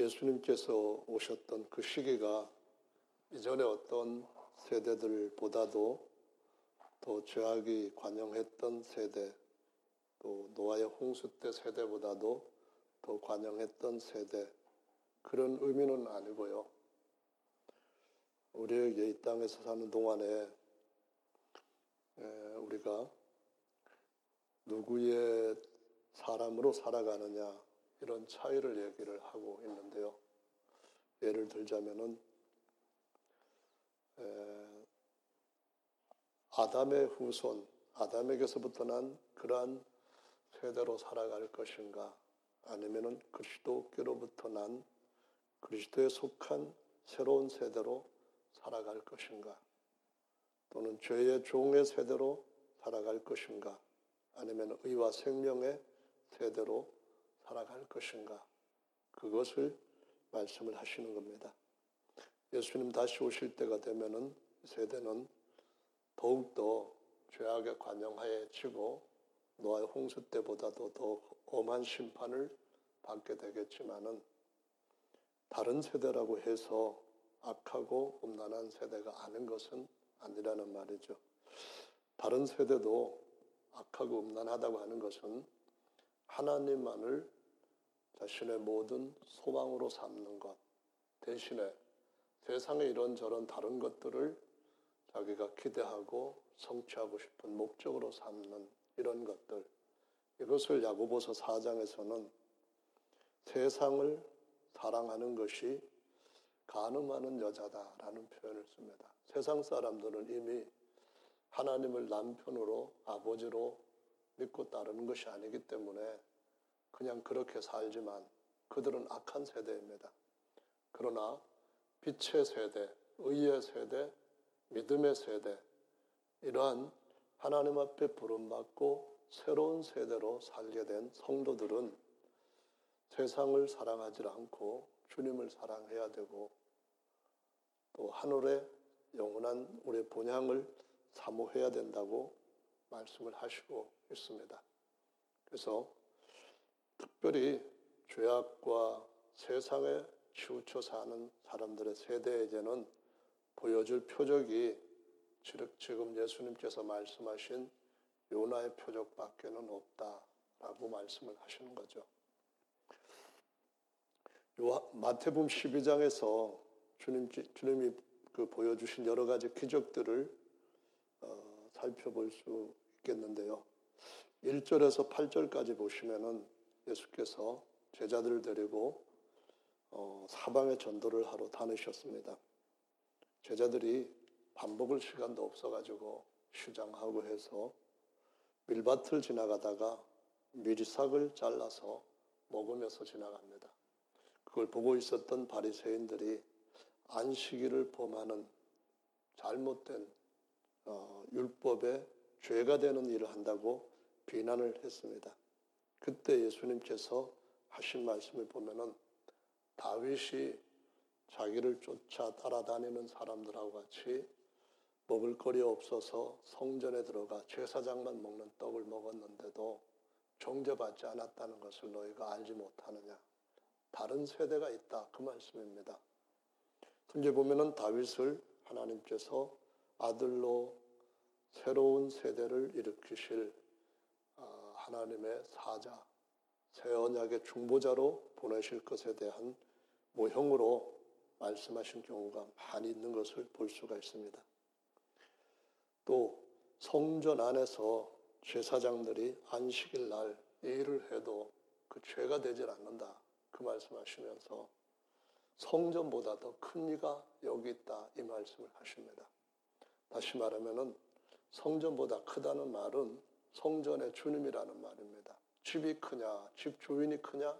예수님께서 오셨던 그 시기가 이전에 어떤 세대들보다도 더 죄악이 관영했던 세대, 또 노아의 홍수 때 세대보다도 더 관영했던 세대, 그런 의미는 아니고요. 우리에게 이 땅에서 사는 동안에 우리가 누구의 사람으로 살아가느냐 이런 차이를 얘기를 하고 있는데요. 예를 들자면은 아담의 후손, 아담에게서부터 난 그러한 세대로 살아갈 것인가, 아니면은 그리스도께로부터 난 그리스도에 속한 새로운 세대로 살아갈 것인가, 또는 죄의 종의 세대로 살아갈 것인가, 아니면 의와 생명의 세대로 살아갈 것인가, 그것을 말씀을 하시는 겁니다. 예수님 다시 오실 때가 되면은 세대는 더욱더 죄악의 관영하에 치고 노아의 홍수 때보다도 더 엄한 심판을 받게 되겠지만은 다른 세대라고 해서 악하고 음란한 세대가 아닌 것은 아니라는 말이죠. 다른 세대도 악하고 음란하다고 하는 것은 하나님만을 자신의 모든 소망으로 삼는 것 대신에 세상에 이런저런 다른 것들을 자기가 기대하고 성취하고 싶은 목적으로 삼는 이런 것들 이것을 야고보서 4장에서는 세상을 사랑하는 것이 가늠하는 여자다라는 표현을 씁니다. 세상 사람들은 이미 하나님을 남편으로 아버지로 믿고 따르는 것이 아니기 때문에 그냥 그렇게 살지만 그들은 악한 세대입니다. 그러나 빛의 세대, 의의 세대, 믿음의 세대, 이러한 하나님 앞에 부름받고 새로운 세대로 살게 된 성도들은 세상을 사랑하지 않고 주님을 사랑해야 되고 또 하늘의 영원한 우리의 본향을 사모해야 된다고 말씀을 하시고 있습니다. 그래서 특별히 죄악과 세상에 치우쳐 사는 사람들의 세대에게는 보여줄 표적이 지금 예수님께서 말씀하신 요나의 표적밖에는 없다라고 말씀을 하시는 거죠. 마태복음 12장에서 주님, 주님이 그 보여주신 여러 가지 기적들을 어, 살펴볼 수 있겠는데요. 1절에서 8절까지 보시면은 예수께서 제자들을 데리고 어, 사방에 전도를 하러 다니셨습니다. 제자들이 밥 먹을 시간도 없어가지고 휴장하고 해서 밀밭을 지나가다가 미리삭을 잘라서 먹으면서 지나갑니다. 그걸 보고 있었던 바리새인들이 안식일을 범하는 잘못된 어, 율법에 죄가 되는 일을 한다고 비난을 했습니다. 그때 예수님께서 하신 말씀을 보면은 다윗이 자기를 쫓아 따라다니는 사람들하고 같이 먹을 거리 없어서 성전에 들어가 제사장만 먹는 떡을 먹었는데도 정죄받지 않았다는 것을 너희가 알지 못하느냐. 다른 세대가 있다. 그 말씀입니다. 이제 보면은 다윗을 하나님께서 아들로 새로운 세대를 일으키실 아, 하나님의 사자, 새 언약의 중보자로 보내실 것에 대한 모형으로 말씀하신 경우가 많이 있는 것을 볼 수가 있습니다. 또 성전 안에서 제사장들이 안식일 날 일을 해도 그 죄가 되질 않는다. 그 말씀하시면서 성전보다 더 큰 이가 여기 있다. 이 말씀을 하십니다. 다시 말하면은 성전보다 크다는 말은 성전의 주님이라는 말입니다. 집이 크냐, 집 주인이 크냐,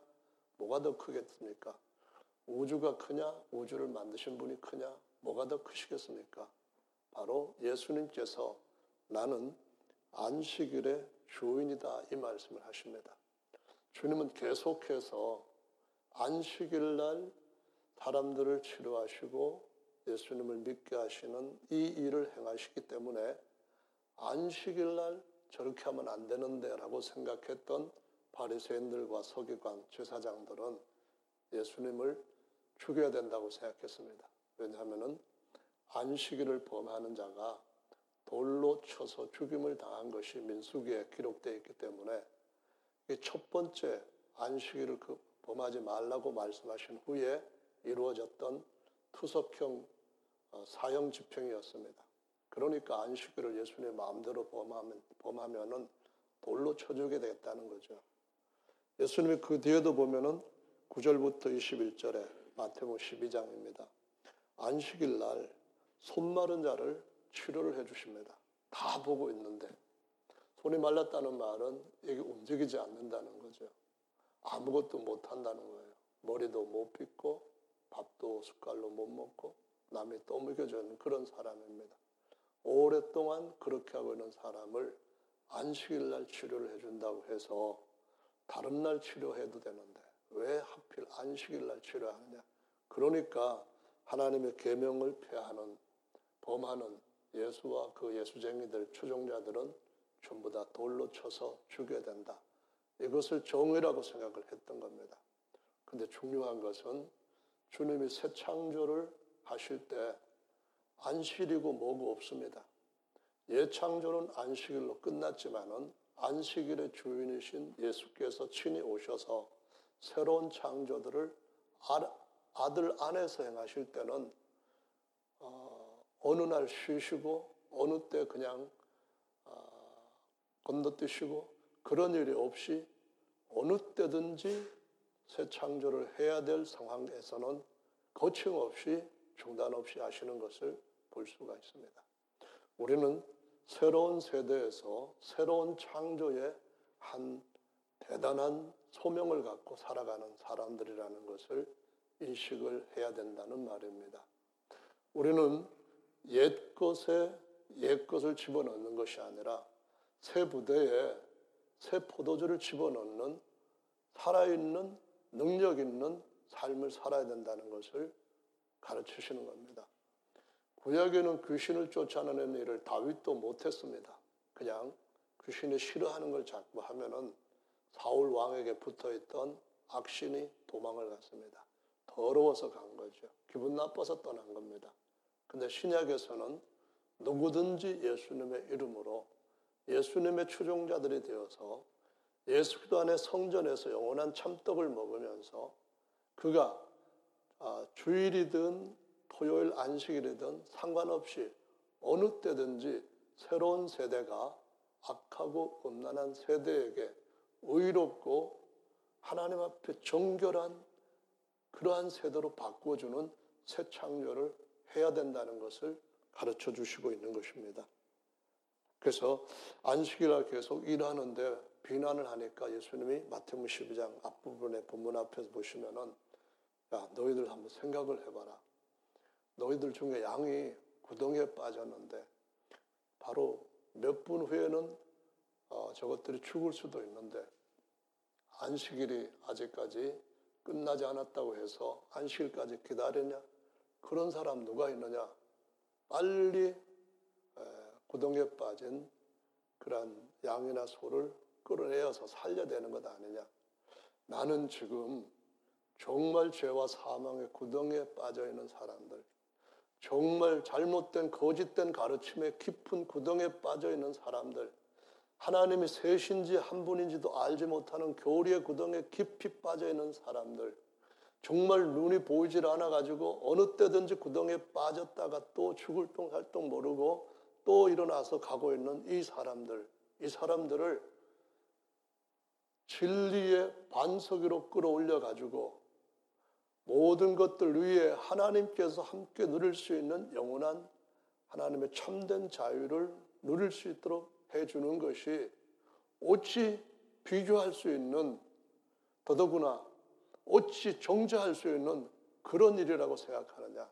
뭐가 더 크겠습니까? 우주가 크냐, 우주를 만드신 분이 크냐, 뭐가 더 크시겠습니까? 바로 예수님께서 나는 안식일의 주인이다 이 말씀을 하십니다. 주님은 계속해서 안식일 날 사람들을 치료하시고 예수님을 믿게 하시는 이 일을 행하시기 때문에 안식일 날 저렇게 하면 안 되는데라고 생각했던 바리새인들과 서기관 제사장들은 예수님을 죽여야 된다고 생각했습니다. 왜냐하면은 안식일을 범하는 자가 돌로 쳐서 죽임을 당한 것이 민수기에 기록되어 있기 때문에 첫 번째 안식일을 그 범하지 말라고 말씀하신 후에 이루어졌던 투석형 어, 사형 집행이었습니다. 그러니까 안식일을 예수님의 마음대로 범하면, 범하면은 돌로 쳐주게 되겠다는 거죠. 예수님이 그 뒤에도 보면은 9절부터 21절에 마태복음 12장입니다. 안식일 날 손 마른 자를 치료를 해 주십니다. 다 보고 있는데 손이 말랐다는 말은 이게 움직이지 않는다는 거죠. 아무것도 못 한다는 거예요. 머리도 못 빗고 밥도 숟갈로 못 먹고 남이 떠먹여주는 그런 사람입니다. 오랫동안 그렇게 하고 있는 사람을 안식일 날 치료를 해준다고 해서 다른 날 치료해도 되는데 왜 하필 안식일 날 치료하느냐? 그러니까 하나님의 계명을 폐하는 범하는 예수와 그 예수쟁이들 추종자들은 전부 다 돌로 쳐서 죽여야 된다. 이것을 정의라고 생각을 했던 겁니다. 근데 중요한 것은 주님이 새 창조를 하실 때 안식이고 뭐고 없습니다. 예창조는 안식일로 끝났지만은 안식일의 주인이신 예수께서 친히 오셔서 새로운 창조들을 아들 안에서 행하실 때는 어, 어느 날 쉬시고 어느 때 그냥 어, 건너뛰시고 그런 일이 없이 어느 때든지 새 창조를 해야 될 상황에서는 거침없이 중단 없이 하시는 것을 볼 수가 있습니다. 우리는 새로운 세대에서 새로운 창조의 한 대단한 소명을 갖고 살아가는 사람들이라는 것을 인식을 해야 된다는 말입니다. 우리는 옛 것에 옛 것을 집어넣는 것이 아니라 새 부대에 새 포도주를 집어넣는 살아있는 능력 있는 삶을 살아야 된다는 것을 가르치시는 겁니다. 구약에는 귀신을 쫓아내는 일을 다윗도 못했습니다. 그냥 귀신이 싫어하는 걸 자꾸 하면은 사울 왕에게 붙어 있던 악신이 도망을 갔습니다. 더러워서 간 거죠. 기분 나빠서 떠난 겁니다. 근데 신약에서는 누구든지 예수님의 이름으로 예수님의 추종자들이 되어서 예수 그리스도 안에 성전에서 영원한 참떡을 먹으면서 그가 아, 주일이든 토요일 안식일이든 상관없이 어느 때든지 새로운 세대가 악하고 음란한 세대에게 의롭고 하나님 앞에 정결한 그러한 세대로 바꿔주는 새 창조를 해야 된다는 것을 가르쳐 주시고 있는 것입니다. 그래서 안식일날 계속 일하는데 비난을 하니까 예수님이 마태복음 12장 앞부분에 본문 앞에서 보시면은 야 너희들 한번 생각을 해봐라. 너희들 중에 양이 구덩이에 빠졌는데 바로 몇 분 후에는 어, 저것들이 죽을 수도 있는데 안식일이 아직까지 끝나지 않았다고 해서 안식일까지 기다리냐? 그런 사람 누가 있느냐? 빨리 에, 구덩이에 빠진 그러한 양이나 소를 끌어내어서 살려야 되는 것 아니냐? 나는 지금 정말 죄와 사망의 구덩이에 빠져 있는 사람들, 정말 잘못된 거짓된 가르침에 깊은 구덩이에 빠져 있는 사람들, 하나님이 셋인지 한 분인지도 알지 못하는 교리의 구덩이에 깊이 빠져 있는 사람들, 정말 눈이 보이질 않아 가지고 어느 때든지 구덩이에 빠졌다가 또 죽을 똥살똥 모르고 또 일어나서 가고 있는 이 사람들, 이 사람들을 진리의 반석 위로 끌어올려 가지고 모든 것들 위에 하나님께서 함께 누릴 수 있는 영원한 하나님의 참된 자유를 누릴 수 있도록 해주는 것이 어찌 비교할 수 있는 더더구나 어찌 정죄할 수 있는 그런 일이라고 생각하느냐.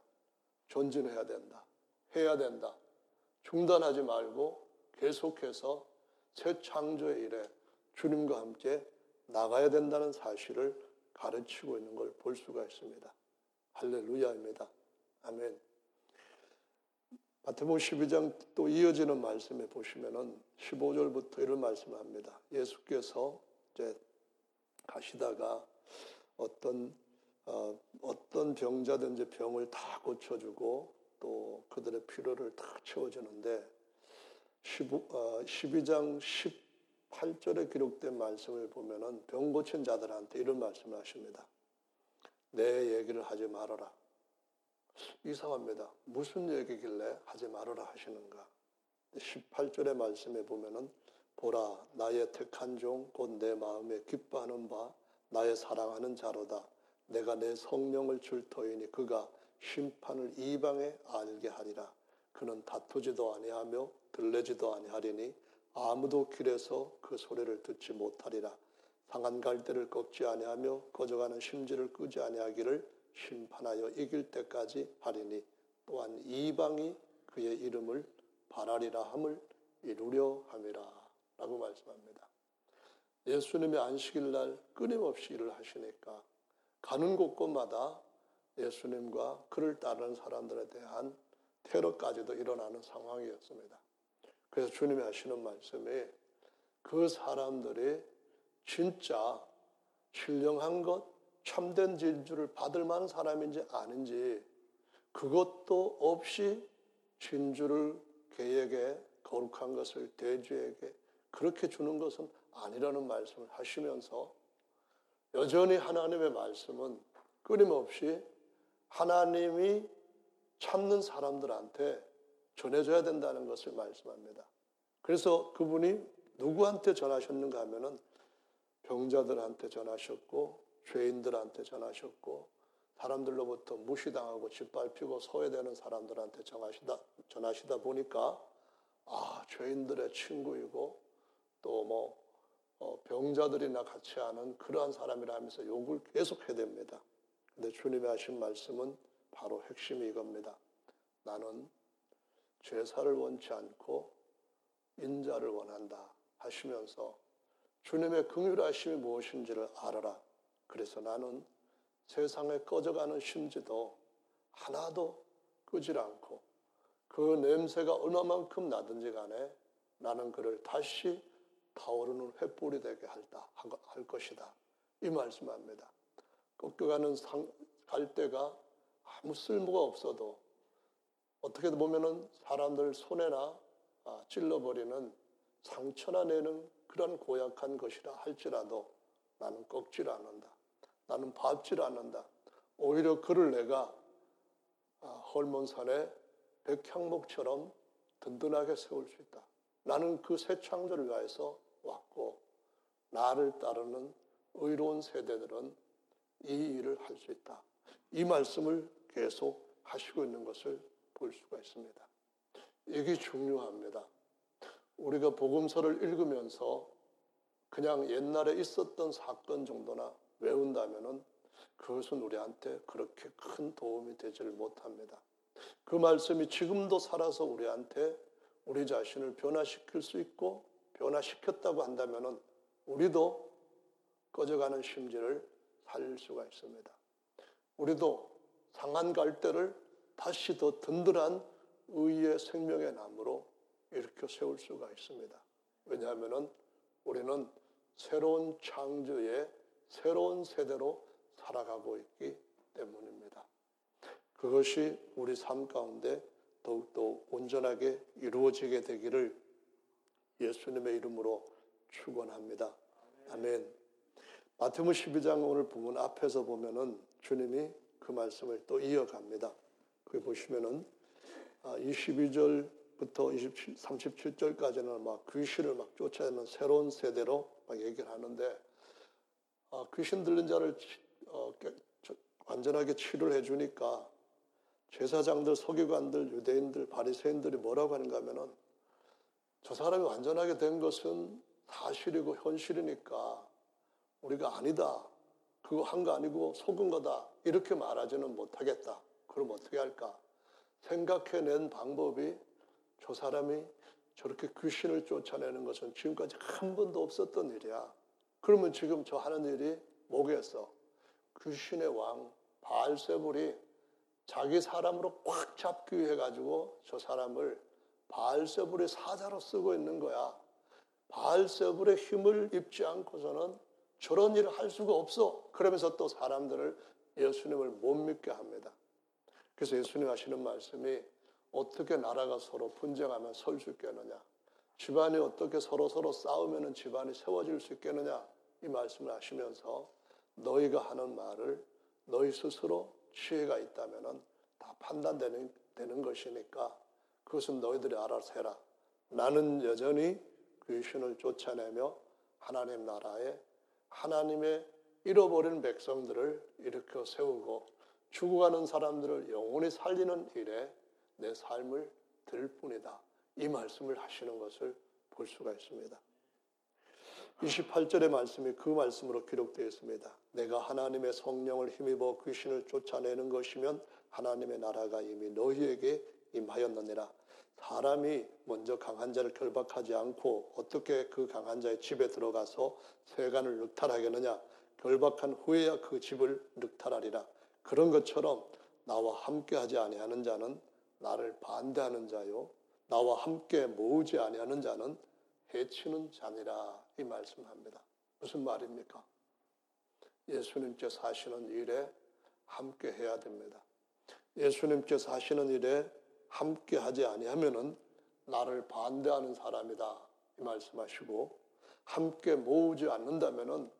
전진해야 된다. 해야 된다. 중단하지 말고 계속해서 새 창조의 일에 주님과 함께 나가야 된다는 사실을 가르치고 있는 걸 볼 수가 있습니다. 할렐루야입니다. 아멘. 마태복음 12장 또 이어지는 말씀에 보시면은 15절부터 이런 말씀을 합니다. 예수께서 이제 가시다가 어떤 어, 어떤 병자든지 병을 다 고쳐주고 또 그들의 필요를 다 채워주는데 12장 18절에 기록된 말씀을 보면은 병 고친 자들한테 이런 말씀을 하십니다. 내 얘기를 하지 말아라. 이상합니다. 무슨 얘기길래 하지 말아라 하시는가? 18절의 말씀에 보면은 보라 나의 택한 종 곧 내 마음에 기뻐하는 바 나의 사랑하는 자로다. 내가 내 성령을 줄 터이니 그가 심판을 이방에 알게 하리라. 그는 다투지도 아니하며 들레지도 아니하리니 아무도 길에서 그 소리를 듣지 못하리라. 상한 갈대를 꺾지 아니하며 거저가는 심지를 끄지 아니하기를 심판하여 이길 때까지 하리니 또한 이방이 그의 이름을 바라리라 함을 이루려 함이라. 라고 말씀합니다. 예수님이 안식일 날 끊임없이 일을 하시니까 가는 곳곳마다 예수님과 그를 따르는 사람들에 대한 테러까지도 일어나는 상황이었습니다. 그래서 주님이 하시는 말씀이 그 사람들이 진짜 신령한 것, 참된 진주를 받을 만한 사람인지 아닌지 그것도 없이 진주를 개에게 거룩한 것을 대주에게 그렇게 주는 것은 아니라는 말씀을 하시면서 여전히 하나님의 말씀은 끊임없이 하나님이 참는 사람들한테 전해줘야 된다는 것을 말씀합니다. 그래서 그분이 누구한테 전하셨는가 하면은 병자들한테 전하셨고 죄인들한테 전하셨고 사람들로부터 무시당하고 짓밟히고 소외되는 사람들한테 전하시다, 전하시다 보니까 아 죄인들의 친구이고 또뭐 어, 병자들이나 같이 하는 그러한 사람이라 하면서 욕을 계속 해야 됩니다. 근데 주님이 하신 말씀은 바로 핵심이 이겁니다. 나는 죄사를 원치 않고 인자를 원한다 하시면서 주님의 긍휼하심이 무엇인지를 알아라. 그래서 나는 세상에 꺼져가는 심지도 하나도 끄질 않고 그 냄새가 얼마만큼 나든지 간에 나는 그를 다시 타오르는 횃불이 되게 할다, 할 것이다. 이 말씀합니다. 꺾여가는 상, 갈대가 아무 쓸모가 없어도 어떻게 보면은 사람들 손에나 아, 찔러버리는 상처나 내는 그런 고약한 것이라 할지라도 나는 꺾질 않는다. 나는 밟질 않는다. 오히려 그를 내가 아, 헐몬산의 백향목처럼 든든하게 세울 수 있다. 나는 그 새 창조를 위해서 왔고 나를 따르는 의로운 세대들은 이 일을 할 수 있다. 이 말씀을 계속 하시고 있는 것을 볼 수가 있습니다. 이게 중요합니다. 우리가 복음서를 읽으면서 그냥 옛날에 있었던 사건 정도나 외운다면은 그것은 우리한테 그렇게 큰 도움이 되지를 못합니다. 그 말씀이 지금도 살아서 우리한테 우리 자신을 변화시킬 수 있고 변화시켰다고 한다면 우리도 꺼져가는 심지를 살릴 수가 있습니다. 우리도 상한 갈대를 다시 더 든든한 의의 생명의 나무로 일으켜 세울 수가 있습니다. 왜냐하면 우리는 새로운 창조의 새로운 세대로 살아가고 있기 때문입니다. 그것이 우리 삶 가운데 더욱더 온전하게 이루어지게 되기를 예수님의 이름으로 축원합니다. 아멘. 마태복 12장 오늘 부분 앞에서 보면은 주님이 그 말씀을 또 이어갑니다. 거기 보시면은 22절부터 27, 37절까지는 막 귀신을 막 쫓아내는 새로운 세대로 막 얘기를 하는데 아, 귀신 들린 자를 어, 완전하게 치료를 해주니까 제사장들, 서기관들, 유대인들, 바리새인들이 뭐라고 하는가 하면은 저 사람이 완전하게 된 것은 사실이고 현실이니까 우리가 아니다. 그거 한 거 아니고 속은 거다. 이렇게 말하지는 못하겠다. 그럼 어떻게 할까? 생각해낸 방법이 저 사람이 저렇게 귀신을 쫓아내는 것은 지금까지 한 번도 없었던 일이야. 그러면 지금 저 하는 일이 뭐겠어? 귀신의 왕 바알세불이 자기 사람으로 꽉 잡기 위해 가지고 저 사람을 바알세불의 사자로 쓰고 있는 거야. 바알세불의 힘을 입지 않고서는 저런 일을 할 수가 없어. 그러면서 또 사람들을 예수님을 못 믿게 합니다. 그래서 예수님 하시는 말씀이 어떻게 나라가 서로 분쟁하면 설 수 있겠느냐? 집안이 어떻게 서로 서로 싸우면 집안이 세워질 수 있겠느냐? 이 말씀을 하시면서 너희가 하는 말을 너희 스스로 지혜가 있다면 다 판단되는 되는 것이니까 그것은 너희들이 알아서 해라. 나는 여전히 귀신을 쫓아내며 하나님 나라에 하나님의 잃어버린 백성들을 일으켜 세우고 죽어가는 사람들을 영원히 살리는 일에 내 삶을 들 뿐이다. 이 말씀을 하시는 것을 볼 수가 있습니다. 28절의 말씀이 그 말씀으로 기록되어 있습니다. 내가 하나님의 성령을 힘입어 귀신을 쫓아내는 것이면 하나님의 나라가 이미 너희에게 임하였느니라. 사람이 먼저 강한 자를 결박하지 않고 어떻게 그 강한 자의 집에 들어가서 세간을 늑탈하겠느냐? 결박한 후에야 그 집을 늑탈하리라. 그런 것처럼 나와 함께 하지 아니하는 자는 나를 반대하는 자요. 나와 함께 모으지 아니하는 자는 해치는 자니라. 이 말씀합니다. 무슨 말입니까? 예수님께서 하시는 일에 함께 해야 됩니다. 예수님께서 하시는 일에 함께 하지 아니하면은 나를 반대하는 사람이다. 이 말씀하시고 함께 모으지 않는다면은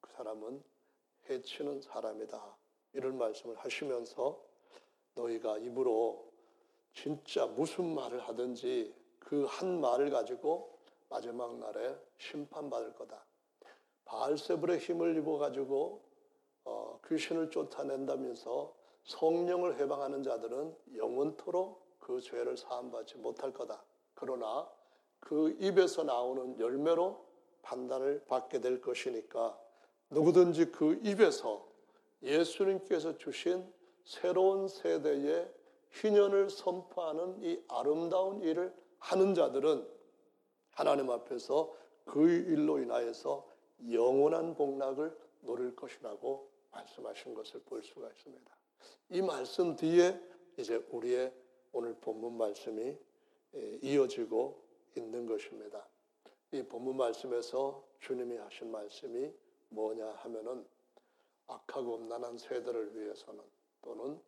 그 사람은 해치는 사람이다. 이런 말씀을 하시면서 너희가 입으로 진짜 무슨 말을 하든지 그 한 말을 가지고 마지막 날에 심판받을 거다. 바알세불의 힘을 입어가지고 어, 귀신을 쫓아낸다면서 성령을 해방하는 자들은 영원토록 그 죄를 사함받지 못할 거다. 그러나 그 입에서 나오는 열매로 판단을 받게 될 것이니까 누구든지 그 입에서 예수님께서 주신 새로운 세대의 희년을 선포하는 이 아름다운 일을 하는 자들은 하나님 앞에서 그 일로 인하여서 영원한 복락을 노릴 것이라고 말씀하신 것을 볼 수가 있습니다. 이 말씀 뒤에 이제 우리의 오늘 본문 말씀이 이어지고 있는 것입니다. 이 본문 말씀에서 주님이 하신 말씀이 뭐냐 하면은 악하고 음란한 세대를 위해서는 또는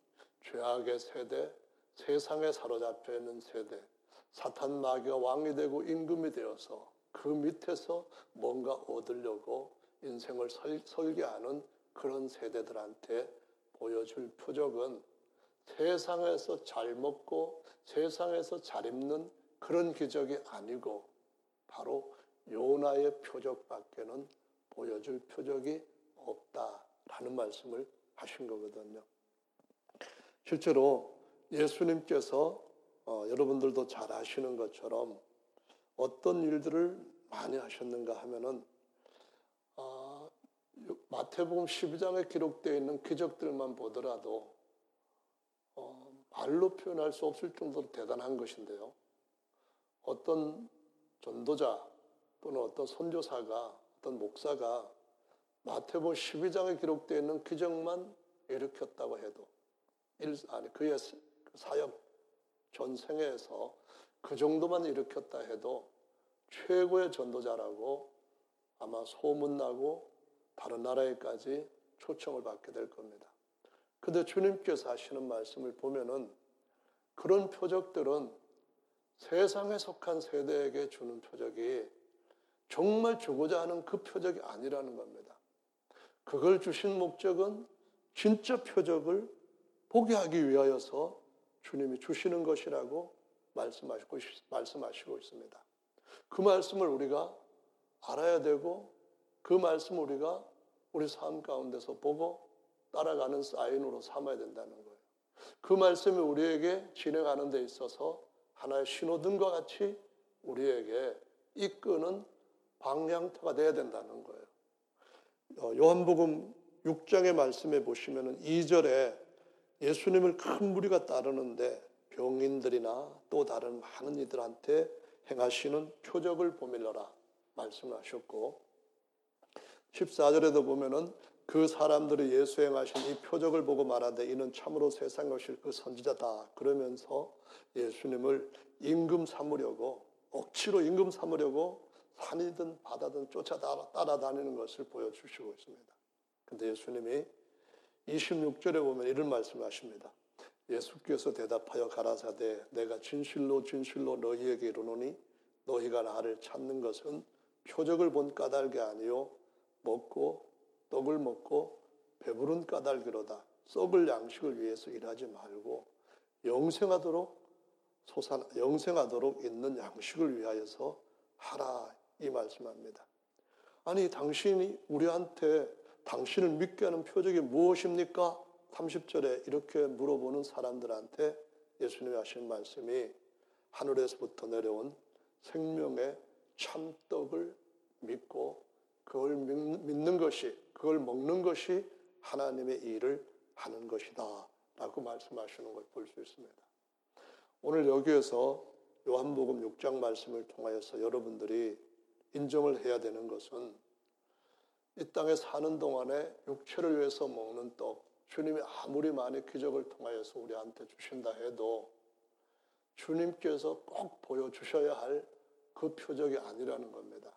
죄악의 세대, 세상에 사로잡혀 있는 세대, 사탄 마귀가 왕이 되고 임금이 되어서 그 밑에서 뭔가 얻으려고 인생을 설, 설계하는 그런 세대들한테 보여줄 표적은 세상에서 잘 먹고 세상에서 잘 입는 그런 기적이 아니고 바로 요나의 표적밖에는 보여줄 표적이 없다 라는 말씀을 하신 거거든요. 실제로 예수님께서 어, 여러분들도 잘 아시는 것처럼 어떤 일들을 많이 하셨는가 하면은 어, 마태복음 12장에 기록되어 있는 기적들만 보더라도 어, 말로 표현할 수 없을 정도로 대단한 것인데요. 어떤 전도자 또는 어떤 선교사가 어떤 목사가 마태복음 12장에 기록되어 있는 기적만 일으켰다고 해도 일, 아니 그의 사역 전생에서 그 정도만 일으켰다 해도 최고의 전도자라고 아마 소문나고 다른 나라에까지 초청을 받게 될 겁니다. 근데 주님께서 하시는 말씀을 보면은 그런 표적들은 세상에 속한 세대에게 주는 표적이 정말 주고자 하는 그 표적이 아니라는 겁니다. 그걸 주신 목적은 진짜 표적을 보게 하기 위하여서 주님이 주시는 것이라고 말씀하시고, 말씀하시고 있습니다. 그 말씀을 우리가 알아야 되고 그 말씀을 우리가 우리 삶 가운데서 보고 따라가는 사인으로 삼아야 된다는 거예요. 그 말씀이 우리에게 진행하는 데 있어서 하나의 신호등과 같이 우리에게 이끄는 방향터가 돼야 된다는 거예요. 어, 요한복음 6장의 말씀에 보시면 2절에 예수님을 큰 무리가 따르는데 병인들이나 또 다른 많은 이들한테 행하시는 표적을 보밀러라 말씀하셨고 14절에도 보면은 그 사람들이 예수 행하신 이 표적을 보고 말하되 이는 참으로 세상 오실 그 선지자다. 그러면서 예수님을 임금 삼으려고 억지로 임금 삼으려고 산이든 바다든 쫓아 따라다니는 것을 보여주시고 있습니다. 근데 예수님이 26절에 보면 이런 말씀을 하십니다. 예수께서 대답하여 가라사대 내가 진실로 진실로 너희에게 이르노니 너희가 나를 찾는 것은 표적을 본 까닭이 아니요 먹고 떡을 먹고 배부른 까닭이로다. 썩을 양식을 위해서 일하지 말고 영생하도록 소산 영생하도록 있는 양식을 위하여서 하라 이 말씀합니다. 아니 당신이 우리한테 당신을 믿게 하는 표적이 무엇입니까? 30절에 이렇게 물어보는 사람들한테 예수님이 하신 말씀이 하늘에서부터 내려온 생명의 참떡을 믿고 그걸 믿는 것이 그걸 먹는 것이 하나님의 일을 하는 것이다 라고 말씀하시는 걸 볼 수 있습니다. 오늘 여기에서 요한복음 6장 말씀을 통하여서 여러분들이 인정을 해야 되는 것은 이 땅에 사는 동안에 육체를 위해서 먹는 떡, 주님이 아무리 많이 기적을 통하여서 우리한테 주신다 해도 주님께서 꼭 보여주셔야 할 그 표적이 아니라는 겁니다.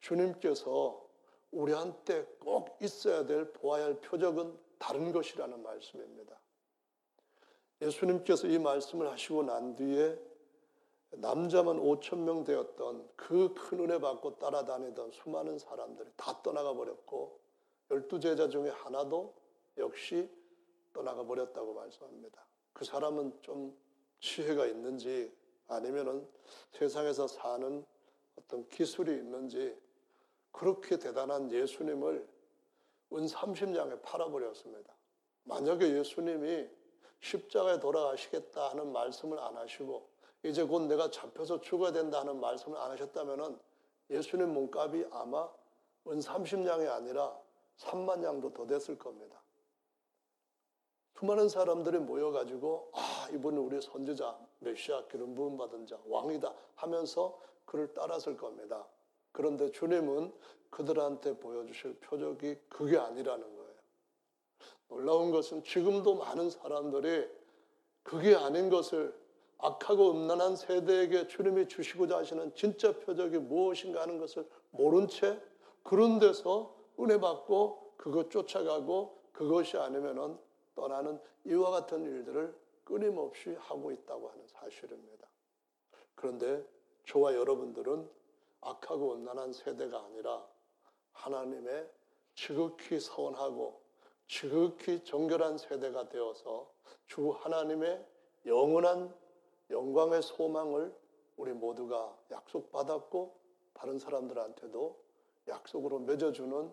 주님께서 우리한테 꼭 있어야 될 보아야 할 표적은 다른 것이라는 말씀입니다. 예수님께서 이 말씀을 하시고 난 뒤에 남자만 5천 명 되었던 그 큰 은혜 받고 따라다니던 수많은 사람들이 다 떠나가 버렸고 열두 제자 중에 하나도 역시 떠나가 버렸다고 말씀합니다. 그 사람은 좀 지혜가 있는지 아니면은 세상에서 사는 어떤 기술이 있는지 그렇게 대단한 예수님을 은 30냥에 팔아버렸습니다. 만약에 예수님이 십자가에 돌아가시겠다 하는 말씀을 안 하시고 이제 곧 내가 잡혀서 죽어야 된다 는 말씀을 안 하셨다면 예수님 몸값이 아마 은 30냥이 아니라 3만 냥도 더 됐을 겁니다. 수많은 사람들이 모여가지고 아 이분은 우리 선지자 메시아 기름 부음 받은 자 왕이다 하면서 그를 따랐을 겁니다. 그런데 주님은 그들한테 보여주실 표적이 그게 아니라는 거예요. 놀라운 것은 지금도 많은 사람들이 그게 아닌 것을 악하고 음란한 세대에게 주님이 주시고자 하시는 진짜 표적이 무엇인가 하는 것을 모른 채 그런 데서 은혜 받고 그것 쫓아가고 그것이 아니면은 떠나는 이와 같은 일들을 끊임없이 하고 있다고 하는 사실입니다. 그런데 저와 여러분들은 악하고 음란한 세대가 아니라 하나님의 지극히 서원하고 지극히 정결한 세대가 되어서 주 하나님의 영원한 영광의 소망을 우리 모두가 약속받았고 다른 사람들한테도 약속으로 맺어주는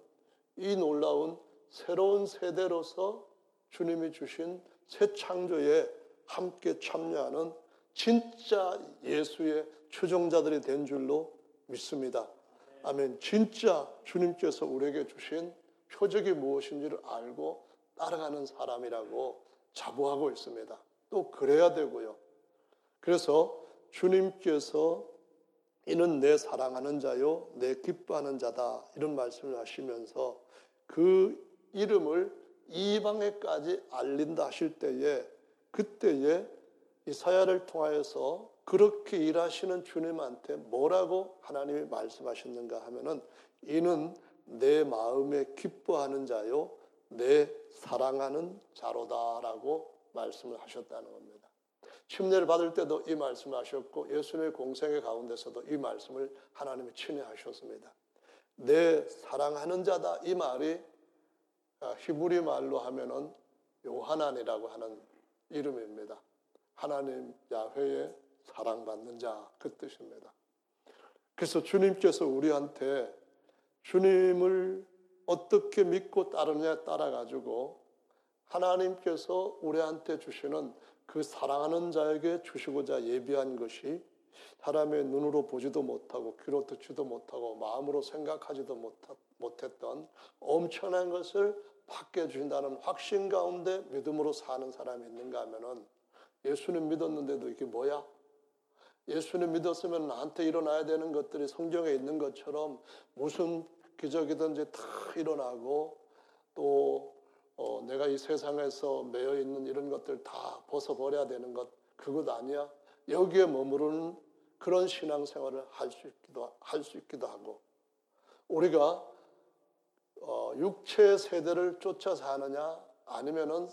이 놀라운 새로운 세대로서 주님이 주신 새 창조에 함께 참여하는 진짜 예수의 추종자들이 된 줄로 믿습니다. 아멘. 진짜 주님께서 우리에게 주신 표적이 무엇인지를 알고 따라가는 사람이라고 자부하고 있습니다. 또 그래야 되고요. 그래서 주님께서 이는 내 사랑하는 자요, 내 기뻐하는 자다. 이런 말씀을 하시면서 그 이름을 이방에까지 알린다 하실 때에 그때에 이사야를 통하여서 그렇게 일하시는 주님한테 뭐라고 하나님이 말씀하셨는가 하면은 이는 내 마음에 기뻐하는 자요, 내 사랑하는 자로다라고 말씀을 하셨다는 겁니다. 침례를 받을 때도 이 말씀을 하셨고 예수님의 공생의 가운데서도 이 말씀을 하나님이 친히 하셨습니다. 내 사랑하는 자다 이 말이 아, 히브리 말로 하면은 요하난이라고 하는 이름입니다. 하나님 야훼의 사랑받는 자 그 뜻입니다. 그래서 주님께서 우리한테 주님을 어떻게 믿고 따르느냐에 따라 가지고 하나님께서 우리한테 주시는 그 사랑하는 자에게 주시고자 예비한 것이 사람의 눈으로 보지도 못하고 귀로 듣지도 못하고 마음으로 생각하지도 못했던 엄청난 것을 받게 주신다는 확신 가운데 믿음으로 사는 사람이 있는가 하면은 예수님 믿었는데도 이게 뭐야? 예수님 믿었으면 나한테 일어나야 되는 것들이 성경에 있는 것처럼 무슨 기적이든지 다 일어나고 또 어, 내가 이 세상에서 매여 있는 이런 것들 다 벗어버려야 되는 것 그것 아니야? 여기에 머무르는 그런 신앙생활을 할 수 있기도 할 수 있기도 하고 우리가 어, 육체의 세대를 쫓아 사느냐 아니면은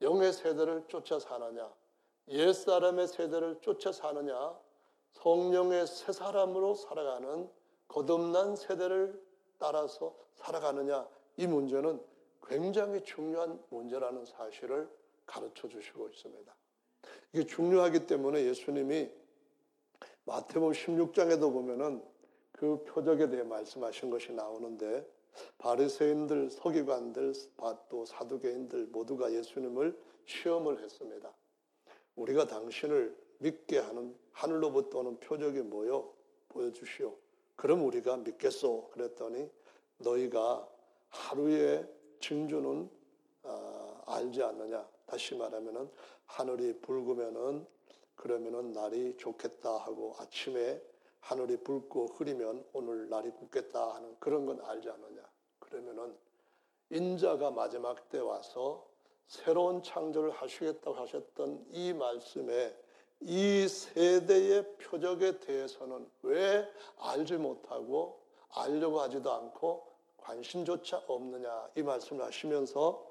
영의 세대를 쫓아 사느냐 옛 사람의 세대를 쫓아 사느냐 성령의 새 사람으로 살아가는 거듭난 세대를 따라서 살아가느냐 이 문제는 굉장히 중요한 문제라는 사실을 가르쳐 주시고 있습니다. 이게 중요하기 때문에 예수님이 마태복음 16장에도 보면은 그 표적에 대해 말씀하신 것이 나오는데 바리새인들, 서기관들, 또 사두개인들 모두가 예수님을 시험을 했습니다. 우리가 당신을 믿게 하는 하늘로부터 오는 표적이 뭐요? 보여주시오. 그럼 우리가 믿겠소. 그랬더니 너희가 하루의 징조는 어, 알지 않느냐. 다시 말하면은 하늘이 붉으면은 그러면은 날이 좋겠다 하고 아침에 하늘이 붉고 흐리면 오늘 날이 굳겠다 하는 그런 건 알지 않느냐. 그러면은 인자가 마지막 때 와서 새로운 창조를 하시겠다고 하셨던 이 말씀에 이 세대의 표적에 대해서는 왜 알지 못하고 알려고 하지도 않고 관심조차 없느냐 이 말씀을 하시면서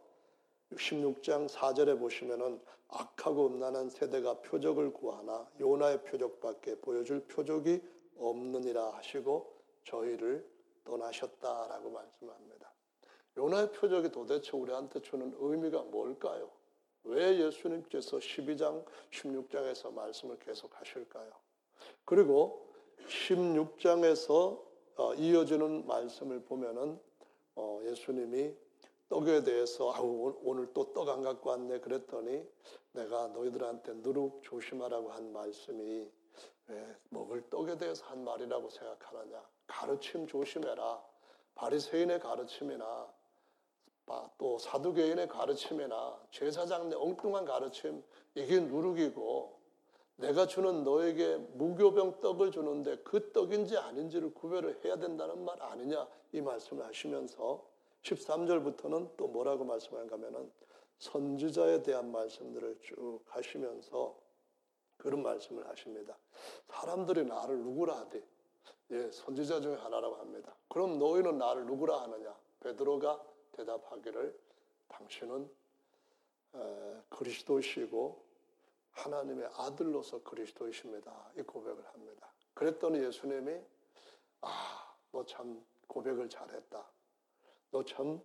16장 4절에 보시면은 악하고 음란한 세대가 표적을 구하나 요나의 표적밖에 보여줄 표적이 없느니라 하시고 저희를 떠나셨다라고 말씀합니다. 요나의 표적이 도대체 우리한테 주는 의미가 뭘까요? 왜 예수님께서 12장, 16장에서 말씀을 계속 하실까요? 그리고 16장에서 어, 이어지는 말씀을 보면은 어, 예수님이 떡에 대해서 아우 오늘 또 떡 안 갖고 왔네 그랬더니 내가 너희들한테 누룩 조심하라고 한 말씀이 먹을 떡에 대해서 한 말이라고 생각하느냐? 가르침 조심해라. 바리새인의 가르침이나 또 사두개인의 가르침이나 제사장 내 엉뚱한 가르침 이게 누룩이고 내가 주는 너에게 무교병 떡을 주는데 그 떡인지 아닌지를 구별을 해야 된다는 말 아니냐 이 말씀을 하시면서 13절부터는 또 뭐라고 말씀하는가 하면은 선지자에 대한 말씀들을 쭉 하시면서 그런 말씀을 하십니다. 사람들이 나를 누구라 하되 예, 선지자 중에 하나라고 합니다. 그럼 너희는 나를 누구라 하느냐? 베드로가 대답하기를 당신은 그리스도시고 하나님의 아들로서 그리스도이십니다. 이 고백을 합니다. 그랬더니 예수님이 아, 너 참 고백을 잘했다. 너참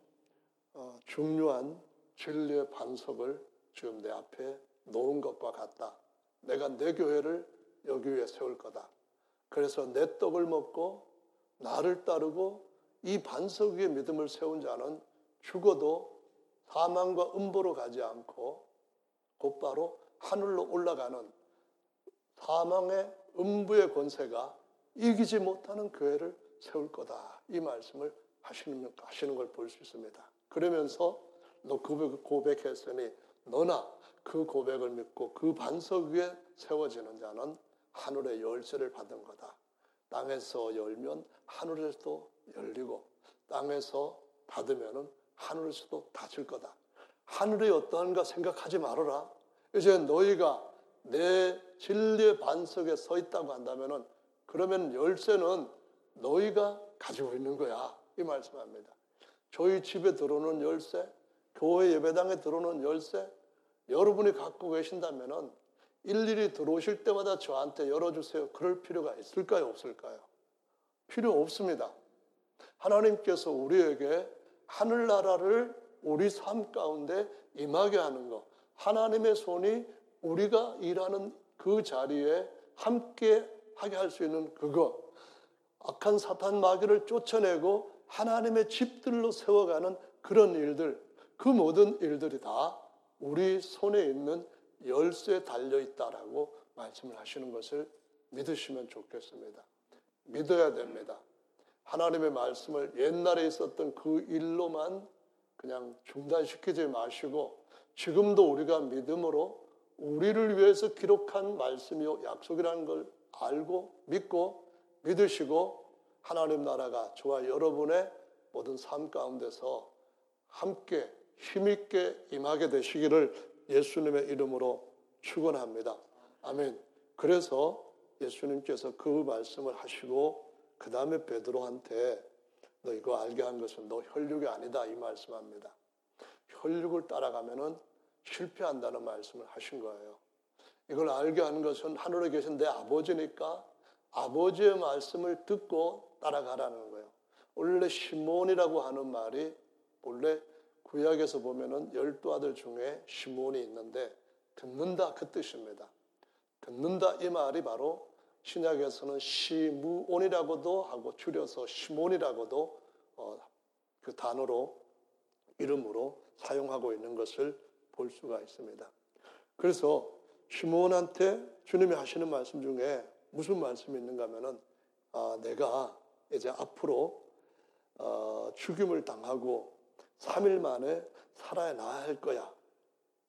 어, 중요한 진리의 반석을 지금 내 앞에 놓은 것과 같다. 내가 내 교회를 여기 위에 세울 거다. 그래서 내 떡을 먹고 나를 따르고 이 반석 위에 믿음을 세운 자는 죽어도 사망과 음보로 가지 않고 곧바로 하늘로 올라가는 사망의 음부의 권세가 이기지 못하는 교회를 세울 거다. 이 말씀을 하시는, 하시는 걸 볼 수 있습니다. 그러면서 너 고백, 고백했으니 너나 그 고백을 믿고 그 반석 위에 세워지는 자는 하늘의 열쇠를 받은 거다. 땅에서 열면 하늘에서도 열리고 땅에서 닫으면 하늘에서도 닫힐 거다. 하늘이 어떠한가 생각하지 말아라. 이제 너희가 내 진리의 반석에 서 있다고 한다면 그러면 열쇠는 너희가 가지고 있는 거야. 이 말씀합니다. 저희 집에 들어오는 열쇠, 교회 예배당에 들어오는 열쇠, 여러분이 갖고 계신다면 일일이 들어오실 때마다 저한테 열어주세요. 그럴 필요가 있을까요? 없을까요? 필요 없습니다. 하나님께서 우리에게 하늘나라를 우리 삶 가운데 임하게 하는 것, 하나님의 손이 우리가 일하는 그 자리에 함께 하게 할 수 있는 그것, 악한 사탄 마귀를 쫓아내고 하나님의 집들로 세워가는 그런 일들, 그 모든 일들이 다 우리 손에 있는 열쇠에 달려 있다라고 말씀을 하시는 것을 믿으시면 좋겠습니다. 믿어야 됩니다. 하나님의 말씀을 옛날에 있었던 그 일로만 그냥 중단시키지 마시고 지금도 우리가 믿음으로 우리를 위해서 기록한 말씀이요 약속이라는 걸 알고 믿고 믿으시고 하나님 나라가 저와 여러분의 모든 삶 가운데서 함께 힘있게 임하게 되시기를 예수님의 이름으로 축원합니다. 아멘. 그래서 예수님께서 그 말씀을 하시고 그 다음에 베드로한테 너 이거 알게 한 것은 너 혈육이 아니다 이 말씀합니다. 혈육을 따라가면은 실패한다는 말씀을 하신 거예요. 이걸 알게 하는 것은 하늘에 계신 내 아버지니까 아버지의 말씀을 듣고 따라가라는 거예요. 원래 시몬이라고 하는 말이 원래 구약에서 보면은 열두 아들 중에 시몬이 있는데 듣는다 그 뜻입니다. 듣는다 이 말이 바로 신약에서는 시무온이라고도 하고 줄여서 시몬이라고도 어, 그 단어로 이름으로 사용하고 있는 것을 볼 수가 있습니다. 그래서 시몬한테 주님이 하시는 말씀 중에 무슨 말씀이 있는가 하면은 아, 내가 이제 앞으로 어, 죽임을 당하고 3일 만에 살아나야 할 거야.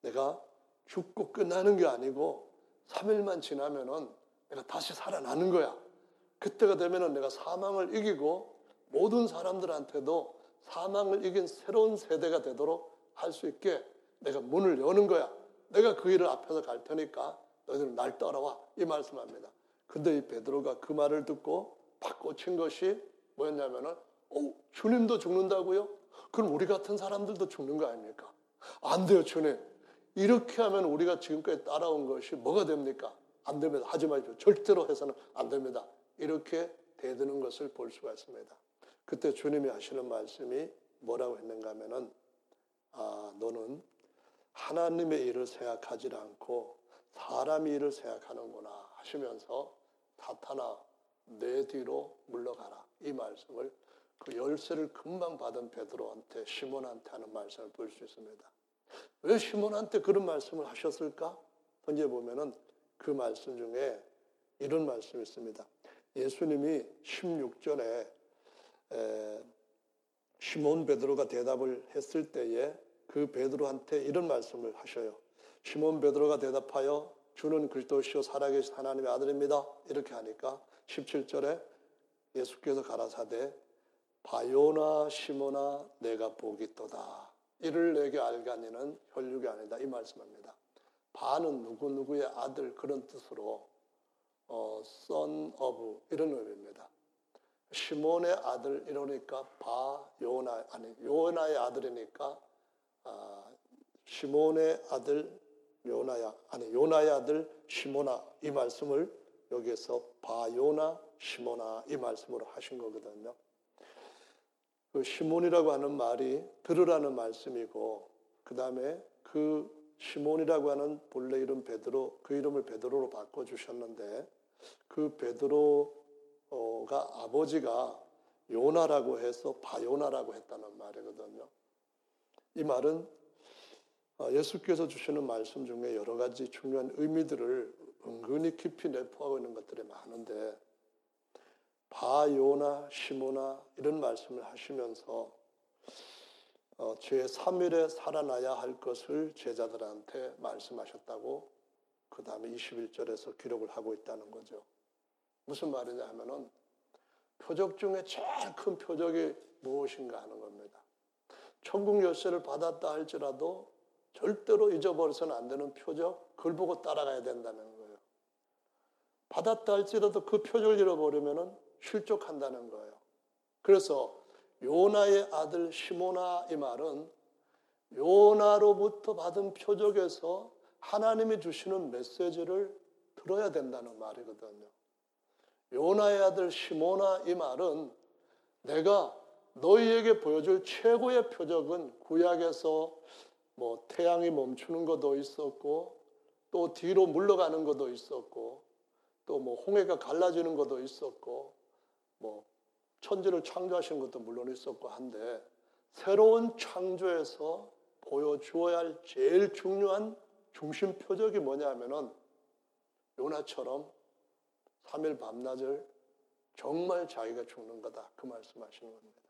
내가 죽고 끝나는 게 아니고 3일만 지나면은 내가 다시 살아나는 거야. 그때가 되면은 내가 사망을 이기고 모든 사람들한테도 사망을 이긴 새로운 세대가 되도록 할 수 있게 내가 문을 여는 거야. 내가 그 일을 앞에서 갈 테니까 너희들은 날 따라와. 이 말씀합니다. 근데 이 베드로가 그 말을 듣고 팍 꽂힌 것이 뭐였냐면은 어, 주님도 죽는다고요? 그럼 우리 같은 사람들도 죽는 거 아닙니까? 안 돼요, 주님. 이렇게 하면 우리가 지금까지 따라온 것이 뭐가 됩니까? 안 됩니다. 하지 마십시오. 절대로 해서는 안 됩니다. 이렇게 대드는 것을 볼 수가 있습니다. 그때 주님이 하시는 말씀이 뭐라고 했는가 하면은, 아, 너는 하나님의 일을 생각하지 않고 사람의 일을 생각하는구나 하시면서 사탄아, 내 뒤로 물러가라. 이 말씀을 그 열쇠를 금방 받은 베드로한테 시몬한테 하는 말씀을 볼 수 있습니다. 왜 시몬한테 그런 말씀을 하셨을까? 언제 보면은 그 말씀 중에 이런 말씀이 있습니다. 예수님이 16절에 시몬 베드로가 대답을 했을 때에 그 베드로한테 이런 말씀을 하셔요. 시몬 베드로가 대답하여 주는 그리스도시요 살아계신 하나님의 아들입니다. 이렇게 하니까 17절에 예수께서 가라사대 바요나 시모나 내가 복이 떠다. 이를 내게 알가니는 혈육이 아니다. 이 말씀합니다. 바는 누구누구의 아들 그런 뜻으로 어, son of 이런 의미입니다. 시몬의 아들 이러니까 바 요나 아니 요나의 아들이니까 아, 시몬의 아들 요나야 아니 요나의 아들 시모나 이 말씀을 여기에서 바요나 시모나 이 말씀으로 하신 거거든요. 그 시몬이라고 하는 말이 들으라는 말씀이고 그 다음에 그 시몬이라고 하는 본래 이름 베드로 그 이름을 베드로로 바꿔 주셨는데 그 베드로가 아버지가 요나라고 해서 바요나라고 했다는 말이거든요. 이 말은 어, 예수께서 주시는 말씀 중에 여러 가지 중요한 의미들을 은근히 깊이 내포하고 있는 것들이 많은데 바요나 시모나 이런 말씀을 하시면서 어, 제 3일에 살아나야 할 것을 제자들한테 말씀하셨다고 그 다음에 21절에서 기록을 하고 있다는 거죠. 무슨 말이냐 하면은 표적 중에 제일 큰 표적이 무엇인가 하는 겁니다. 천국 열쇠를 받았다 할지라도 절대로 잊어버려서는 안 되는 표적, 그걸 보고 따라가야 된다는 거예요. 받았다 할지라도 그 표적을 잃어버리면은 실족한다는 거예요. 그래서 요나의 아들 시모나 이 말은 요나로부터 받은 표적에서 하나님이 주시는 메시지를 들어야 된다는 말이거든요. 요나의 아들 시모나 이 말은 내가 너희에게 보여줄 최고의 표적은 구약에서 뭐 태양이 멈추는 것도 있었고 또 뒤로 물러가는 것도 있었고 또 뭐 홍해가 갈라지는 것도 있었고 뭐 천지를 창조하신 것도 물론 있었고 한데 새로운 창조에서 보여주어야 할 제일 중요한 중심 표적이 뭐냐면은 요나처럼 3일 밤낮을 정말 자기가 죽는 거다. 그 말씀하시는 겁니다.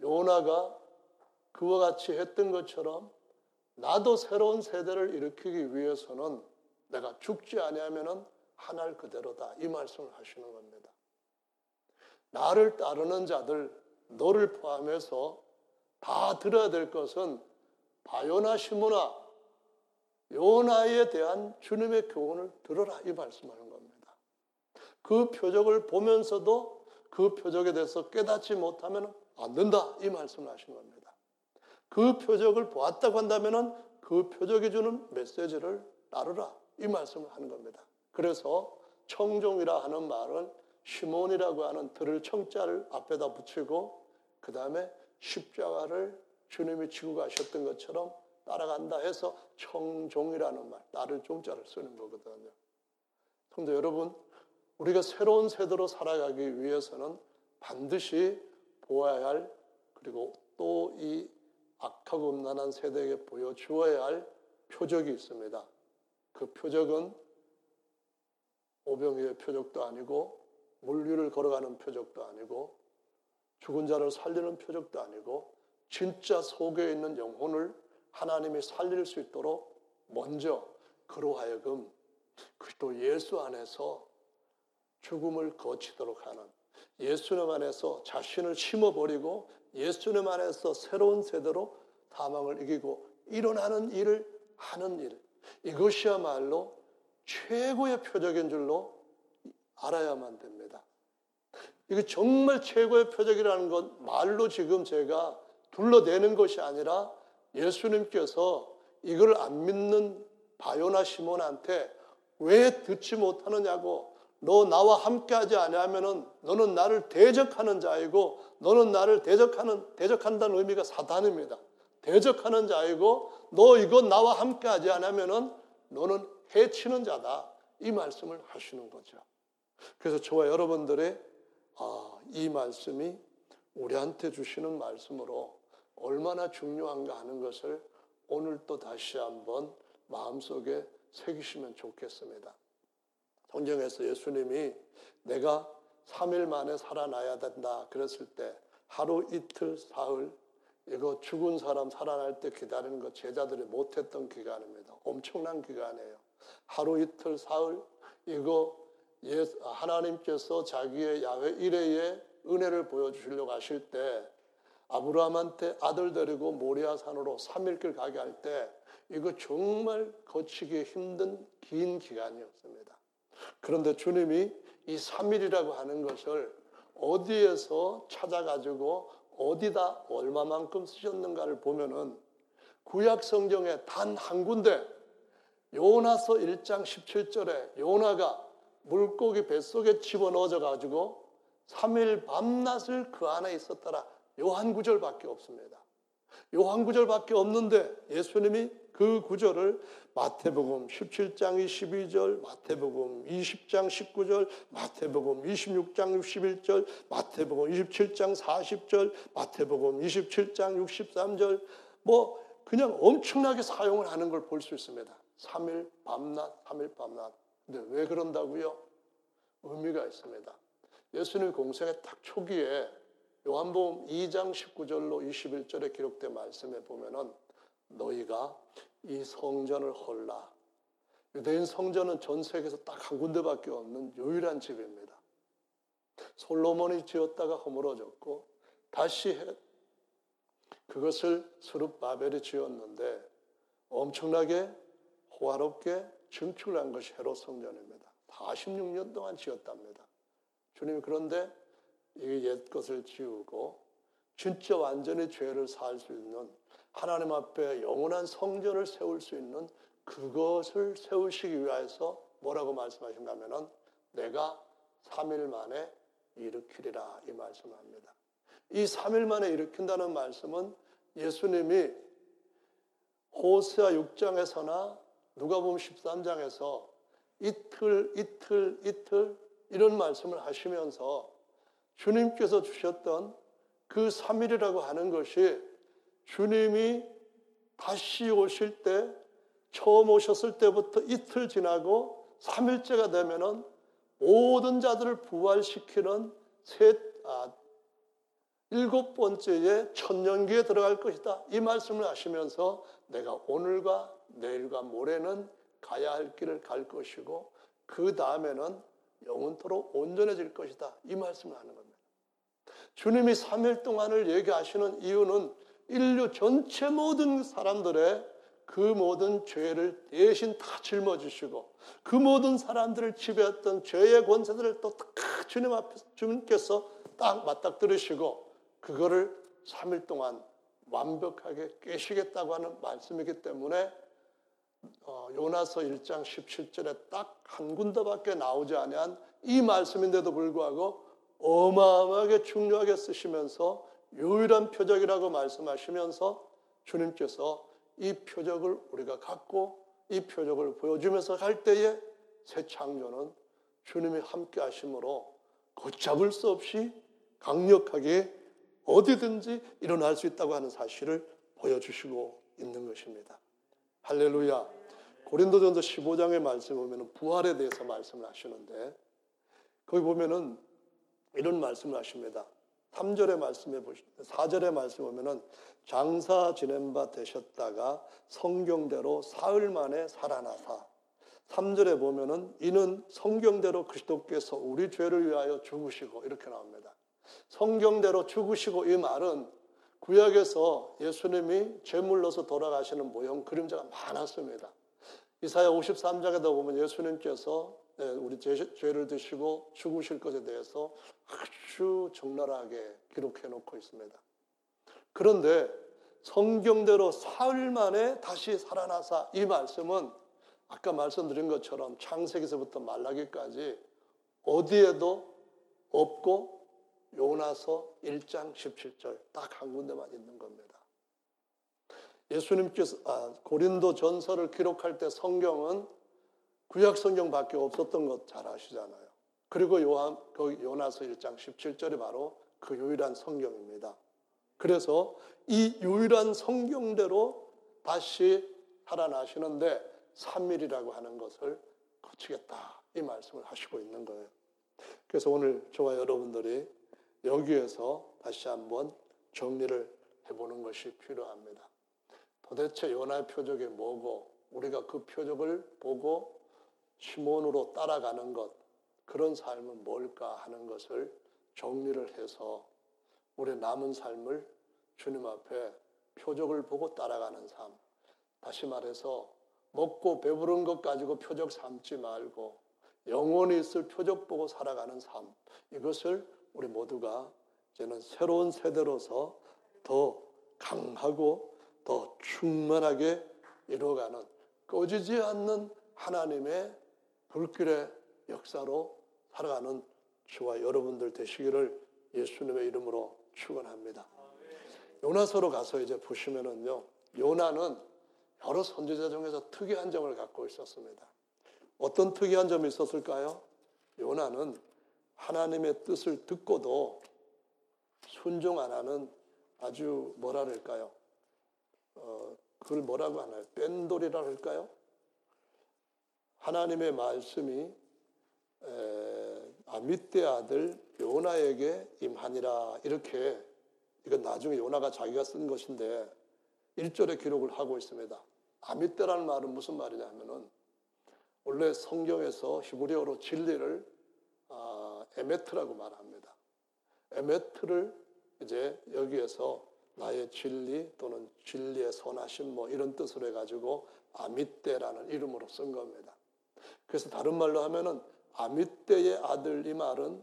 요나가 그와 같이 했던 것처럼 나도 새로운 세대를 일으키기 위해서는 내가 죽지 아니하면은 하날 그대로다. 이 말씀을 하시는 겁니다. 나를 따르는 자들, 너를 포함해서 다 들어야 될 것은 바요나 시모나 요나에 대한 주님의 교훈을 들어라 이 말씀하는 겁니다. 그 표적을 보면서도 그 표적에 대해서 깨닫지 못하면 안 된다. 이 말씀을 하신 겁니다. 그 표적을 보았다고 한다면 그 표적이 주는 메시지를 따르라. 이 말씀을 하는 겁니다. 그래서 청종이라 하는 말은 시몬이라고 하는 들을 청자를 앞에다 붙이고 그 다음에 십자가를 주님이 지고 가셨던 것처럼 따라간다 해서 청종이라는 말, 나를 종자를 쓰는 거거든요. 성도 여러분, 우리가 새로운 세대로 살아가기 위해서는 반드시 보아야 할 그리고 또 이 악하고 음란한 세대에게 보여주어야 할 표적이 있습니다. 그 표적은 오병이의 표적도 아니고 물 위를 걸어가는 표적도 아니고 죽은 자를 살리는 표적도 아니고 진짜 속에 있는 영혼을 하나님이 살릴 수 있도록 먼저 그로 하여금 그리스도 예수 안에서 죽음을 거치도록 하는 예수님 안에서 자신을 심어버리고 예수님 안에서 새로운 세대로 사망을 이기고 일어나는 일을 하는 일 이것이야말로 최고의 표적인 줄로 알아야만 됩니다. 이게 정말 최고의 표적이라는 건 말로 지금 제가 둘러대는 것이 아니라 예수님께서 이걸 안 믿는 바요나 시몬한테 왜 듣지 못하느냐고 너 나와 함께 하지 아니하면은 너는 나를 대적하는 자이고 너는 나를 대적하는 대적한다는 의미가 사단입니다. 대적하는 자이고 너 이거 나와 함께 하지 않으면은 너는 해치는 자다. 이 말씀을 하시는 거죠. 그래서 저와 여러분들의 아, 이 말씀이 우리한테 주시는 말씀으로 얼마나 중요한가 하는 것을 오늘 또 다시 한번 마음속에 새기시면 좋겠습니다. 성경에서 예수님이 내가 3일 만에 살아나야 된다 그랬을 때 하루 이틀 사흘 이거 죽은 사람 살아날 때 기다리는 거 제자들이 못했던 기간입니다. 엄청난 기간이에요. 하루 이틀 사흘 이거 하나님께서 자기의 야외 일회의 은혜를 보여주시려고 하실 때 아브라함한테 아들 데리고 모리아 산으로 3일길 가게 할 때 이거 정말 거치기 힘든 긴 기간이었습니다. 그런데 주님이 이 3일이라고 하는 것을 어디에서 찾아가지고 어디다 얼마만큼 쓰셨는가를 보면은 구약 성경에 단 한 군데 요나서 1장 17절에 요나가 물고기 뱃속에 집어넣어져 가지고 3일 밤낮을 그 안에 있었더라. 요한 구절밖에 없습니다. 요한 구절밖에 없는데 예수님이 그 구절을 마태복음 17장 22절, 마태복음 20장 19절, 마태복음 26장 61절, 마태복음 27장 40절, 마태복음 27장 63절 뭐 그냥 엄청나게 사용을 하는 걸 볼 수 있습니다. 3일 밤낮, 3일 밤낮. 근데 왜 그런다고요? 의미가 있습니다. 예수님 공생의 딱 초기에 요한복음 2장 19절로 21절에 기록된 말씀에 보면은 너희가 이 성전을 헐라. 유대인 성전은 전 세계에서 딱 한 군데밖에 없는 유일한 집입니다. 솔로몬이 지었다가 허물어졌고 다시 그것을 스룹 바벨이 지었는데 엄청나게 호화롭게 증축한 것이 헤롯 성전입니다. 46년 동안 지었답니다. 주님이 그런데 이 옛 것을 지우고 진짜 완전히 죄를 살수 있는 하나님 앞에 영원한 성전을 세울 수 있는 그것을 세우시기 위해서 뭐라고 말씀하신다면은 내가 3일 만에 일으키리라 이 말씀을 합니다. 이 3일 만에 일으킨다는 말씀은 예수님이 호세아 6장에서나 누가복음 13장에서 이틀 이틀 이틀 이런 말씀을 하시면서 주님께서 주셨던 그 3일이라고 하는 것이 주님이 다시 오실 때 처음 오셨을 때부터 이틀 지나고 3일째가 되면은 모든 자들을 부활시키는 셋, 아, 일곱 번째에 천년기에 들어갈 것이다. 이 말씀을 하시면서 내가 오늘과 내일과 모레는 가야 할 길을 갈 것이고 그 다음에는 영원토록 온전해질 것이다. 이 말씀을 하는 겁니다. 주님이 3일 동안을 얘기하시는 이유는 인류 전체 모든 사람들의 그 모든 죄를 대신 다 짊어지시고 그 모든 사람들을 지배했던 죄의 권세들을 또 주님 앞에 주님께서 딱 맞닥뜨리시고 그거를 3일 동안 완벽하게 깨시겠다고 하는 말씀이기 때문에 어, 요나서 1장 17절에 딱 한 군데밖에 나오지 아니한 이 말씀인데도 불구하고 어마어마하게 중요하게 쓰시면서 유일한 표적이라고 말씀하시면서 주님께서 이 표적을 우리가 갖고 이 표적을 보여주면서 갈 때에 새 창조는 주님이 함께 하심으로 걷잡을 수 없이 강력하게 어디든지 일어날 수 있다고 하는 사실을 보여주시고 있는 것입니다. 할렐루야. 고린도전서 15장의 말씀 보면 부활에 대해서 말씀을 하시는데 거기 보면은 이런 말씀을 하십니다. 3절의 말씀에 보시 4절의 말씀 보면은 장사 지낸 바 되셨다가 성경대로 사흘 만에 살아나사 3절에 보면은 이는 성경대로 그리스도께서 우리 죄를 위하여 죽으시고 이렇게 나옵니다. 성경대로 죽으시고 이 말은 구약에서 예수님이 제물로서 돌아가시는 모형 그림자가 많았습니다. 이사야 53장에도 보면 예수님께서 예, 우리 죄 를 드시고 죽으실 것에 대해서 아주 적나라하게 기록해 놓고 있습니다. 그런데 성경대로 사흘 만에 다시 살아나사 이 말씀은 아까 말씀드린 것처럼 창세기서부터 말라기까지 어디에도 없고 요나서 1장 17절 딱 한 군데만 있는 겁니다. 예수님께서 아, 고린도 전설을 기록할 때 성경은 구약 성경밖에 없었던 것 잘 아시잖아요. 그리고 요한 그 요나서 1장 17절이 바로 그 유일한 성경입니다. 그래서 이 유일한 성경대로 다시 살아나시는데 3일이라고 하는 것을 거치겠다 이 말씀을 하시고 있는 거예요. 그래서 오늘 저와 여러분들이 여기에서 다시 한번 정리를 해보는 것이 필요합니다. 도대체 요나의 표적이 뭐고 우리가 그 표적을 보고 시몬으로 따라가는 것 그런 삶은 뭘까 하는 것을 정리를 해서 우리 남은 삶을 주님 앞에 표적을 보고 따라가는 삶. 다시 말해서 먹고 배부른 것 가지고 표적 삼지 말고 영원히 있을 표적 보고 살아가는 삶. 이것을 우리 모두가 이제는 새로운 세대로서 더 강하고 더 충만하게 이루어가는 꺼지지 않는 하나님의 불길의 역사로 살아가는 저와 여러분들 되시기를 예수님의 이름으로 축원합니다. 요나서로 가서 이제 보시면은요. 요나는 여러 선지자 중에서 특이한 점을 갖고 있었습니다. 어떤 특이한 점이 있었을까요? 요나는 하나님의 뜻을 듣고도 순종 안 하는 아주 뭐라 그럴까요? 어, 그걸 뭐라고 하나요? 뺀돌이라 할까요? 하나님의 말씀이 에, 아미떼 아들 요나에게 임하니라 이렇게 이건 나중에 요나가 자기가 쓴 것인데 1절에 기록을 하고 있습니다. 아미떼라는 말은 무슨 말이냐면은 원래 성경에서 히브리어로 진리를 아, 에메트라고 말합니다. 에메트를 이제 여기에서 나의 진리 또는 진리의 선하심 뭐 이런 뜻으로 해가지고 아미떼라는 이름으로 쓴 겁니다. 그래서 다른 말로 하면은 아미떼의 아들 이 말은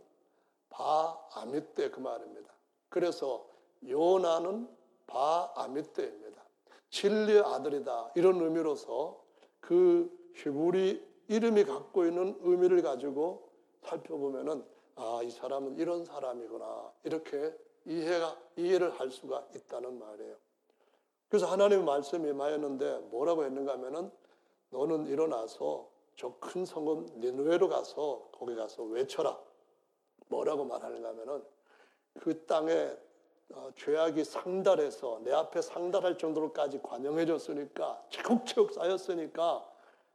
바 아미떼 그 말입니다. 그래서 요나는 바 아미떼입니다. 진리의 아들이다 이런 의미로서 그 히브리 이름이 갖고 있는 의미를 가지고 살펴보면은 아, 이 사람은 이런 사람이구나. 이렇게 이해가, 이해를 할 수가 있다는 말이에요. 그래서 하나님의 말씀이 임하였는데 뭐라고 했는가 하면은 너는 일어나서 저 큰 성읍 니누에로 가서 거기 가서 외쳐라. 뭐라고 말하는가 하면은 그 땅에 어, 죄악이 상달해서 내 앞에 상달할 정도로까지 관영해 줬으니까 차곡차곡 쌓였으니까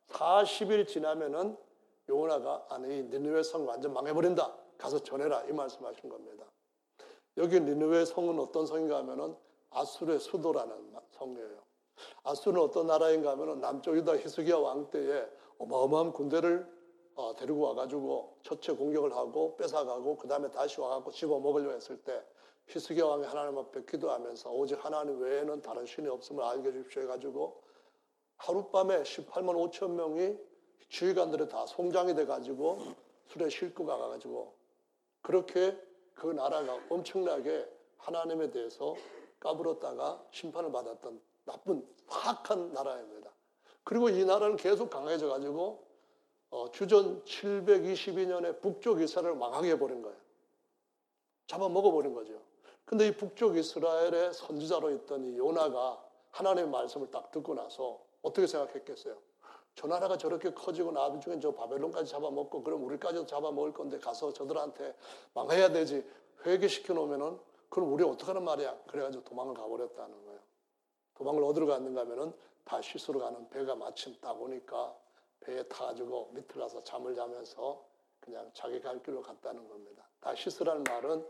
40일 지나면은 요나가 아니 니느웨 성 완전 망해버린다. 가서 전해라 이 말씀하신 겁니다. 여기 니느웨 성은 어떤 성인가 하면은 아수르의 수도라는 성이에요. 아수르는 어떤 나라인가 하면은 남쪽 유다 히스기야 왕 때에 어마어마한 군대를 어, 데리고 와가지고 첫째 공격을 하고 뺏어가고 그 다음에 다시 와갖고 집어먹으려 했을 때 히스기야 왕이 하나님 앞에 기도하면서 오직 하나님 외에는 다른 신이 없음을 알게 해주십시오 해가지고 하룻밤에 18만 5천 명이 지휘관들이 다 송장이 돼가지고 술에 싣고 가가지고 그렇게 그 나라가 엄청나게 하나님에 대해서 까불었다가 심판을 받았던 나쁜 사악한 나라입니다. 그리고 이 나라는 계속 강해져 가지고 어, 주전 722년에 북쪽 이스라엘을 망하게 해버린 거예요. 잡아먹어버린 거죠. 근데 이 북쪽 이스라엘의 선지자로 있던 이 요나가 하나님의 말씀을 딱 듣고 나서 어떻게 생각했겠어요? 저 나라가 저렇게 커지고 나중에 저 바벨론까지 잡아먹고 그럼 우리까지도 잡아먹을 건데 가서 저들한테 망해야 되지 회개시켜 놓으면은 그럼 우리 어떡하는 말이야? 그래가지고 도망을 가버렸다는 거예요. 도망을 어디로 갔는가 하면은 다시스로 가는 배가 마침 딱 오니까 배에 타가지고 밑을 가서 잠을 자면서 그냥 자기 갈 길로 갔다는 겁니다. 다시스라는 말은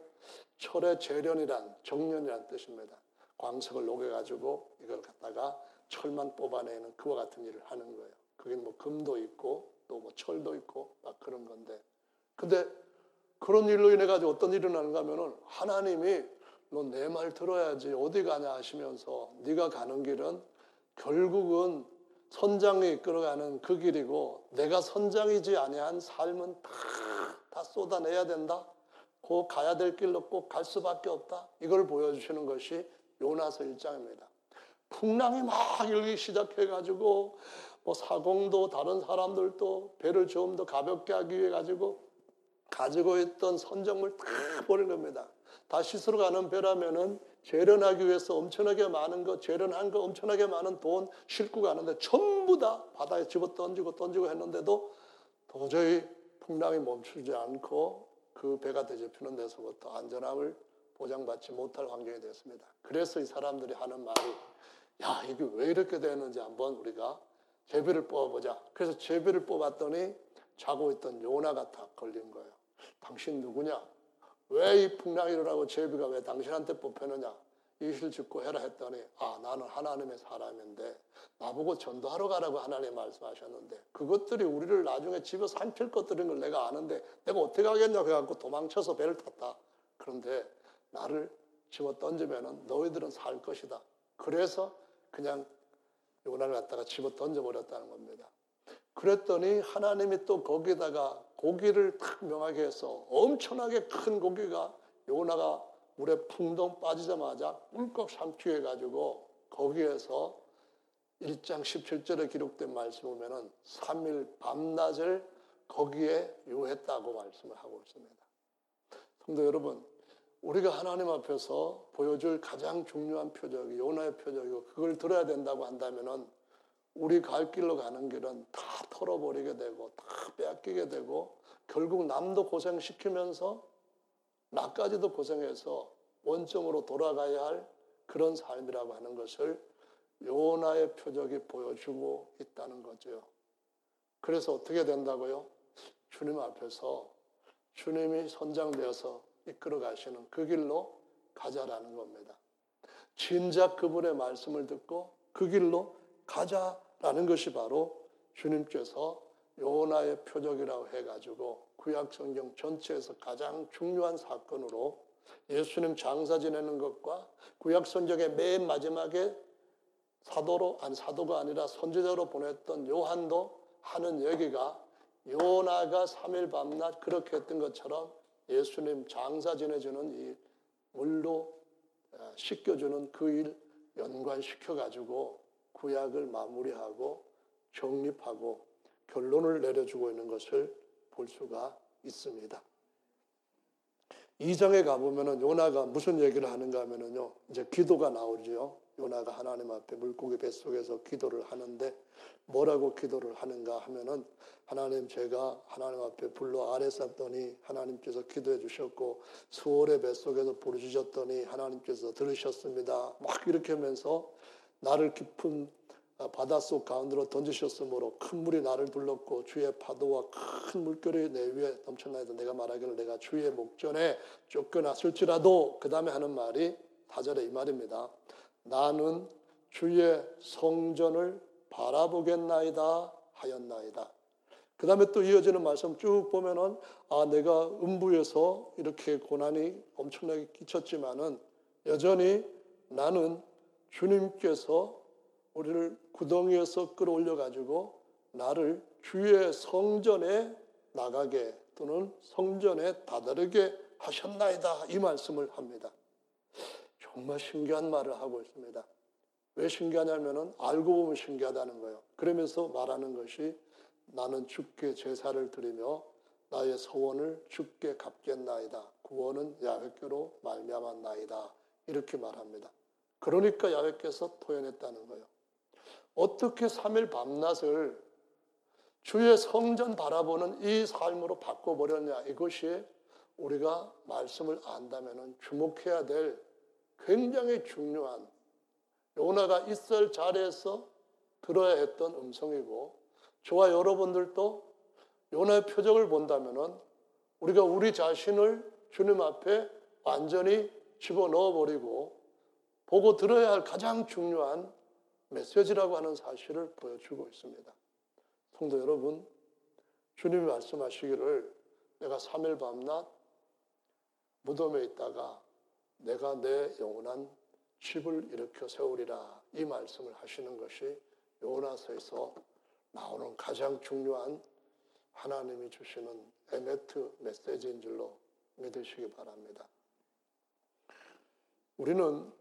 철의 재련이란 정련이란 뜻입니다. 광석을 녹여가지고 이걸 갖다가 철만 뽑아내는 그와 같은 일을 하는 거예요. 그게 뭐 금도 있고 또 뭐 철도 있고 막 그런 건데. 근데 그런 일로 인해 가지고 어떤 일이 일어나는가 하면은 하나님이 너 내 말 들어야지 어디 가냐 하시면서 네가 가는 길은 결국은 선장이 이끌어가는 그 길이고 내가 선장이지 아니한 삶은 다, 다 쏟아내야 된다. 그 가야 될 길로 꼭 갈 수밖에 없다. 이걸 보여주시는 것이 요나서 1장입니다. 풍랑이 막 일기 시작해가지고 뭐 사공도 다른 사람들도 배를 좀 더 가볍게 하기 위해 가지고 가지고 있던 선정물 다 버린 겁니다. 다시 스로 가는 배라면은 재련하기 위해서 엄청나게 많은 거, 재련한 거 엄청나게 많은 돈 싣고 가는데 전부 다 바다에 집어 던지고 던지고 했는데도 도저히 풍랑이 멈추지 않고 그 배가 되접히는 데서부터 안전함을 보장받지 못할 환경이 되었습니다. 그래서 이 사람들이 하는 말이 야 이게 왜 이렇게 되는지 한번 우리가 제비를 뽑아보자. 그래서 제비를 뽑았더니 자고 있던 요나가 다 걸린 거예요. 당신 누구냐? 왜 이 풍랑이 일어나고 제비가 왜 당신한테 뽑혔느냐? 이실 짓고 해라 했더니 아 나는 하나님의 사람인데 나보고 전도하러 가라고 하나님 말씀하셨는데 그것들이 우리를 나중에 집에 삼킬 것들인 걸 내가 아는데 내가 어떻게 하겠냐 그래갖고 도망쳐서 배를 탔다. 그런데 나를 집어 던지면은 너희들은 살 것이다. 그래서 그냥 요나를 갖다가 집어 던져 버렸다는 겁니다. 그랬더니 하나님이 또 거기다가 고기를 탁 명하게 해서 엄청나게 큰 고기가 요나가 물에 풍덩 빠지자마자 꿀꺽 삼키해 가지고 거기에서 1장 17절에 기록된 말씀 보면은 3일 밤낮을 거기에 유했다고 말씀을 하고 있습니다. 성도 여러분, 우리가 하나님 앞에서 보여줄 가장 중요한 표적이 요나의 표적이고 그걸 들어야 된다고 한다면은 우리 갈 길로 가는 길은 다 털어버리게 되고 다 빼앗기게 되고 결국 남도 고생시키면서 나까지도 고생해서 원점으로 돌아가야 할 그런 삶이라고 하는 것을 요나의 표적이 보여주고 있다는 거죠. 그래서 어떻게 된다고요? 주님 앞에서 주님이 선장되어서 이끌어 가시는 그 길로 가자라는 겁니다. 진작 그분의 말씀을 듣고 그 길로 가자 라는 것이 바로 주님께서 요나의 표적이라고 해가지고 구약 성경 전체에서 가장 중요한 사건으로 예수님 장사 지내는 것과 구약 성경의 맨 마지막에 사도로 안 사도가 아니라 선지자로 보냈던 요한도 하는 얘기가 요나가 3일 밤낮 그렇게 했던 것처럼 예수님 장사 지내주는 이 물로 어, 씻겨주는 그 일 연관시켜 가지고 구약을 마무리하고 정립하고 결론을 내려주고 있는 것을 볼 수가 있습니다. 2장에 가보면은 요나가 무슨 얘기를 하는가 하면은요, 이제 기도가 나오죠. 요나가 하나님 앞에 물고기 뱃속에서 기도를 하는데 뭐라고 기도를 하는가 하면은 하나님 제가 하나님 앞에 불러 아래 쌌더니 하나님께서 기도해 주셨고 수월의 뱃속에서 부르짖었더니 하나님께서 들으셨습니다. 막 이렇게 하면서 나를 깊은 바닷속 가운데로 던지셨으므로 큰 물이 나를 둘렀고 주의 파도와 큰 물결이 내 위에 넘쳐나도 내가 말하기를 내가 주의 목전에 쫓겨났을지라도 그 다음에 하는 말이 다절에 이 말입니다. 나는 주의 성전을 바라보겠나이다 하였나이다. 그 다음에 또 이어지는 말씀 쭉 보면은 아 내가 음부에서 이렇게 고난이 엄청나게 끼쳤지만은 여전히 나는 주님께서 우리를 구덩이에서 끌어올려 가지고 나를 주의 성전에 나가게 또는 성전에 다다르게 하셨나이다. 이 말씀을 합니다. 정말 신기한 말을 하고 있습니다. 왜 신기하냐면은 알고 보면 신기하다는 거예요. 그러면서 말하는 것이 나는 주께 제사를 드리며 나의 소원을 주께 갚겠나이다. 구원은 야훼께로 말미암았나이다. 이렇게 말합니다. 그러니까 야훼께서 토해냈다는 거예요. 어떻게 3일 밤낮을 주의 성전 바라보는 이 삶으로 바꿔버렸냐. 이것이 우리가 말씀을 안다면 주목해야 될 굉장히 중요한 요나가 있을 자리에서 들어야 했던 음성이고 저와 여러분들도 요나의 표적을 본다면 우리가 우리 자신을 주님 앞에 완전히 집어넣어 버리고 보고 들어야 할 가장 중요한 메시지라고 하는 사실을 보여주고 있습니다. 성도 여러분, 주님이 말씀하시기를 내가 3일 밤낮 무덤에 있다가 내가 내 영원한 집을 일으켜 세우리라 이 말씀을 하시는 것이 요나서에서 나오는 가장 중요한 하나님이 주시는 에메트 메시지인 줄로 믿으시기 바랍니다. 우리는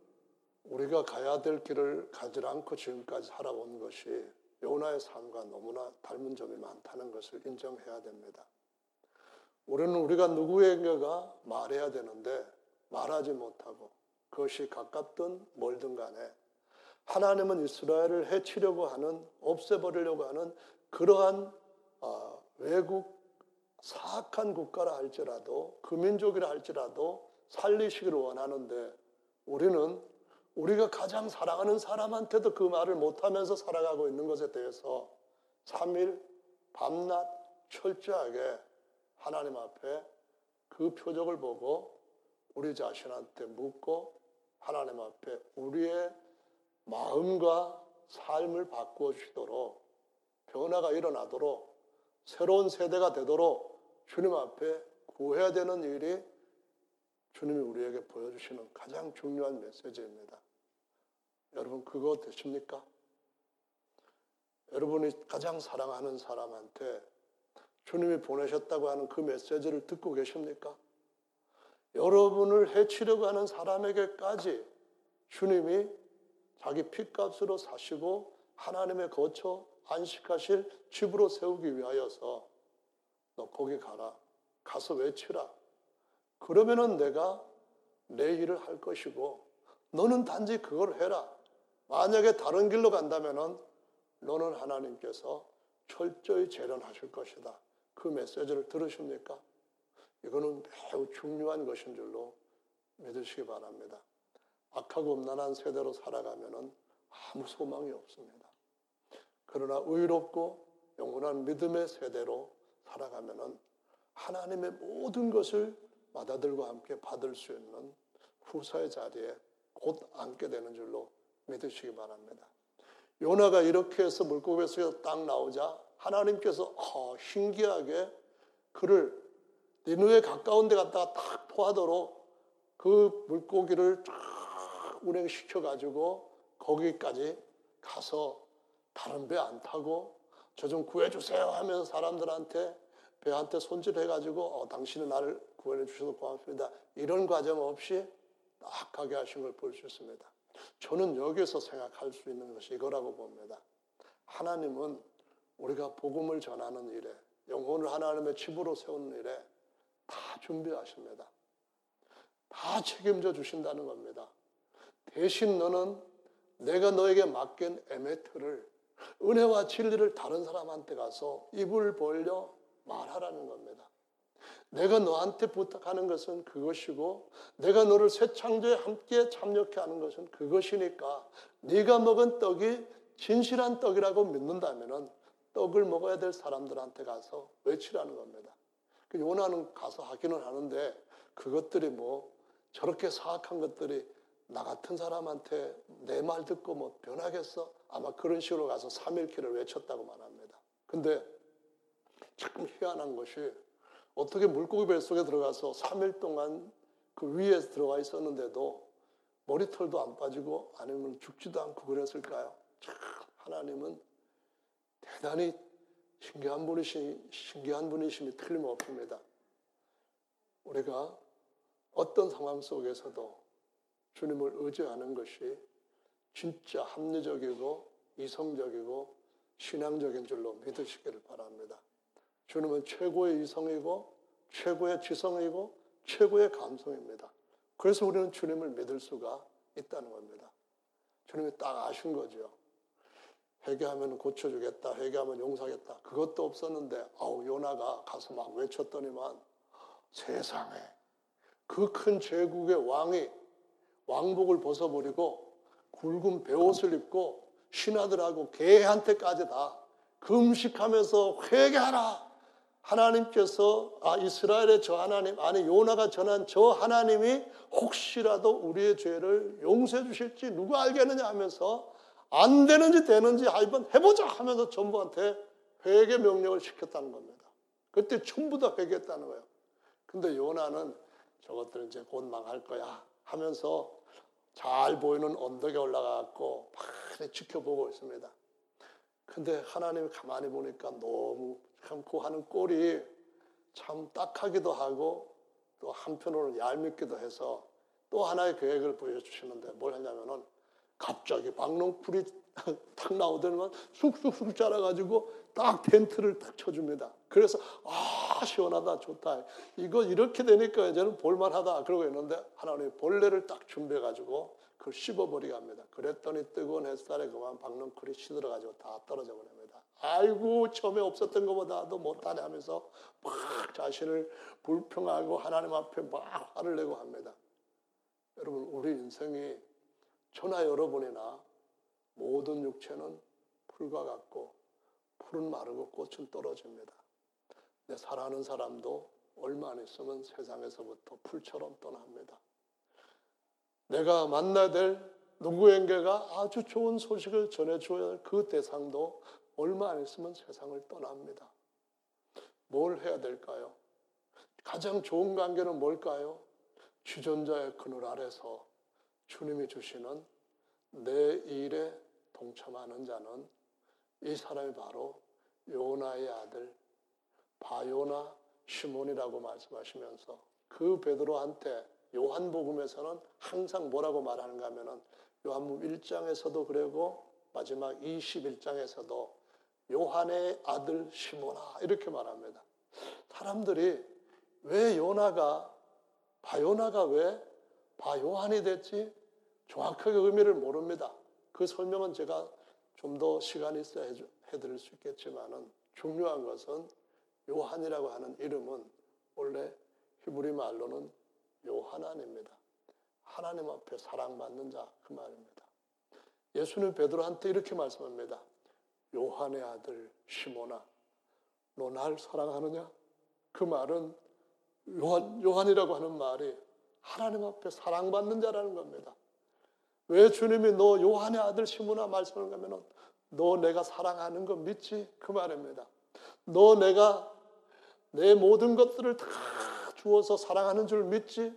우리가 가야 될 길을 가지 않고 지금까지 살아온 것이 요나의 삶과 너무나 닮은 점이 많다는 것을 인정해야 됩니다. 우리는 우리가 누구에게가 말해야 되는데 말하지 못하고 그것이 가깝든 멀든 간에 하나님은 이스라엘을 해치려고 하는 없애버리려고 하는 그러한 어, 외국 사악한 국가라 할지라도 그 민족이라 할지라도 살리시기를 원하는데 우리는 우리가 가장 사랑하는 사람한테도 그 말을 못하면서 살아가고 있는 것에 대해서 3일 밤낮 철저하게 하나님 앞에 그 표적을 보고 우리 자신한테 묻고 하나님 앞에 우리의 마음과 삶을 바꾸어 주시도록 변화가 일어나도록 새로운 세대가 되도록 주님 앞에 구해야 되는 일이 주님이 우리에게 보여주시는 가장 중요한 메시지입니다. 여러분 그거 되십니까? 여러분이 가장 사랑하는 사람한테 주님이 보내셨다고 하는 그 메시지를 듣고 계십니까? 여러분을 해치려고 하는 사람에게까지 주님이 자기 피값으로 사시고 하나님의 거처 안식하실 집으로 세우기 위하여서 너 거기 가라. 가서 외치라. 그러면은 내가 내 일을 할 것이고 너는 단지 그걸 해라. 만약에 다른 길로 간다면은 너는 하나님께서 철저히 재련하실 것이다. 그 메시지를 들으십니까? 이거는 매우 중요한 것인 줄로 믿으시기 바랍니다. 악하고 음란한 세대로 살아가면 아무 소망이 없습니다. 그러나 의롭고 영원한 믿음의 세대로 살아가면 하나님의 모든 것을 마다들과 함께 받을 수 있는 후사의 자리에 곧 앉게 되는 줄로 믿으시기 바랍니다. 요나가 이렇게 해서 물고기에서 딱 나오자 하나님께서 어, 신기하게 그를 니누에 가까운 데 갔다가 탁 토하도록 그 물고기를 쫙 운행시켜 가지고 거기까지 가서 다른 배 안 타고 저 좀 구해주세요 하면서 사람들한테 배한테 손질해 가지고 어, 당신은 나를 구원해 주셔서 고맙습니다. 이런 과정 없이 딱 가게 하신 걸 볼 수 있습니다. 저는 여기서 생각할 수 있는 것이 이거라고 봅니다. 하나님은 우리가 복음을 전하는 일에 영혼을 하나님의 집으로 세우는 일에 다 준비하십니다. 다 책임져 주신다는 겁니다. 대신 너는 내가 너에게 맡긴 에메트를 은혜와 진리를 다른 사람한테 가서 입을 벌려 말하라는 겁니다. 내가 너한테 부탁하는 것은 그것이고 내가 너를 새 창조에 함께 참여케 하는 것은 그것이니까 네가 먹은 떡이 진실한 떡이라고 믿는다면 떡을 먹어야 될 사람들한테 가서 외치라는 겁니다. 그 요나는 가서 하기는 하는데 그것들이 뭐 저렇게 사악한 것들이 나 같은 사람한테 내 말 듣고 뭐 변하겠어? 아마 그런 식으로 가서 3일키를 외쳤다고 말합니다. 근데 참 희한한 것이 어떻게 물고기 뱃속에 들어가서 3일 동안 그 위에 들어가 있었는데도 머리털도 안 빠지고 아니면 죽지도 않고 그랬을까요? 참 하나님은 대단히 신기한 분이시, 신기한 분이심이 틀림없습니다. 우리가 어떤 상황 속에서도 주님을 의지하는 것이 진짜 합리적이고 이성적이고 신앙적인 줄로 믿으시기를 바랍니다. 주님은 최고의 이성이고 최고의 지성이고 최고의 감성입니다. 그래서 우리는 주님을 믿을 수가 있다는 겁니다. 주님이 딱 아신 거죠. 회개하면 고쳐주겠다. 회개하면 용서하겠다. 그것도 없었는데 아우 요나가 가서 막 외쳤더니만 세상에 그 큰 제국의 왕이 왕복을 벗어버리고 굵은 배옷을 입고 신하들하고 개한테까지 다 금식하면서 회개하라. 하나님께서 아 이스라엘의 저 하나님 아니 요나가 전한 저 하나님이 혹시라도 우리의 죄를 용서해 주실지 누가 알겠느냐 하면서 안 되는지 되는지 한번 해보자 하면서 전부한테 회개 명령을 시켰다는 겁니다. 그때 전부 다 회개했다는 거예요. 근데 요나는 저것들 이제 곧 망할 거야 하면서 잘 보이는 언덕에 올라가고 많이 지켜보고 있습니다. 근데 하나님이 가만히 보니까 너무 참고 하는 꼴이 참 딱하기도 하고 또 한편으로는 얄밉기도 해서 또 하나의 계획을 보여주시는데 뭘 하냐면은 갑자기 박농풀이 탁 나오더니만 쑥쑥쑥 자라가지고 딱 텐트를 딱 쳐줍니다. 그래서 아 시원하다 좋다. 이거 이렇게 되니까 이제는 볼만하다 그러고 있는데 하나님이 벌레를 딱 준비해가지고 그걸 씹어버리게 합니다. 그랬더니 뜨거운 햇살에 그만 박농풀이 시들어가지고 다 떨어져 버립니다. 아이고 처음에 없었던 것보다도 못하네 하면서 막 자신을 불평하고 하나님 앞에 막 화를 내고 합니다. 여러분 우리 인생이 저나 여러분이나 모든 육체는 풀과 같고 풀은 마르고 꽃은 떨어집니다. 내 사랑하는 사람도 얼마 안 있으면 세상에서부터 풀처럼 떠납니다. 내가 만나야 될 누구에게가 아주 좋은 소식을 전해줘야 할 그 대상도 얼마 안 있으면 세상을 떠납니다. 뭘 해야 될까요? 가장 좋은 관계는 뭘까요? 주전자의 그늘 아래서 주님이 주시는 내 일에 동참하는 자는 이 사람이 바로 요나의 아들 바요나 시몬이라고 말씀하시면서 그 베드로한테 요한복음에서는 항상 뭐라고 말하는가 하면은 요한복음 1장에서도 그러고 마지막 21장에서도 요한의 아들 시모나 이렇게 말합니다. 사람들이 왜 요나가 바요나가 왜 바요한이 됐지? 정확하게 의미를 모릅니다. 그 설명은 제가 좀 더 시간이 있어야 해드릴 수 있겠지만은 중요한 것은 요한이라고 하는 이름은 원래 히브리 말로는 요하나입니다. 하나님 앞에 사랑받는 자 그 말입니다. 예수는 베드로한테 이렇게 말씀합니다. 요한의 아들 시모나, 너 날 사랑하느냐? 그 말은 요한, 요한이라고 하는 말이 하나님 앞에 사랑받는 자라는 겁니다. 왜 주님이 너 요한의 아들 시모나 말씀을 가면은 너 내가 사랑하는 거 믿지? 그 말입니다. 너 내가 내 모든 것들을 다 주어서 사랑하는 줄 믿지?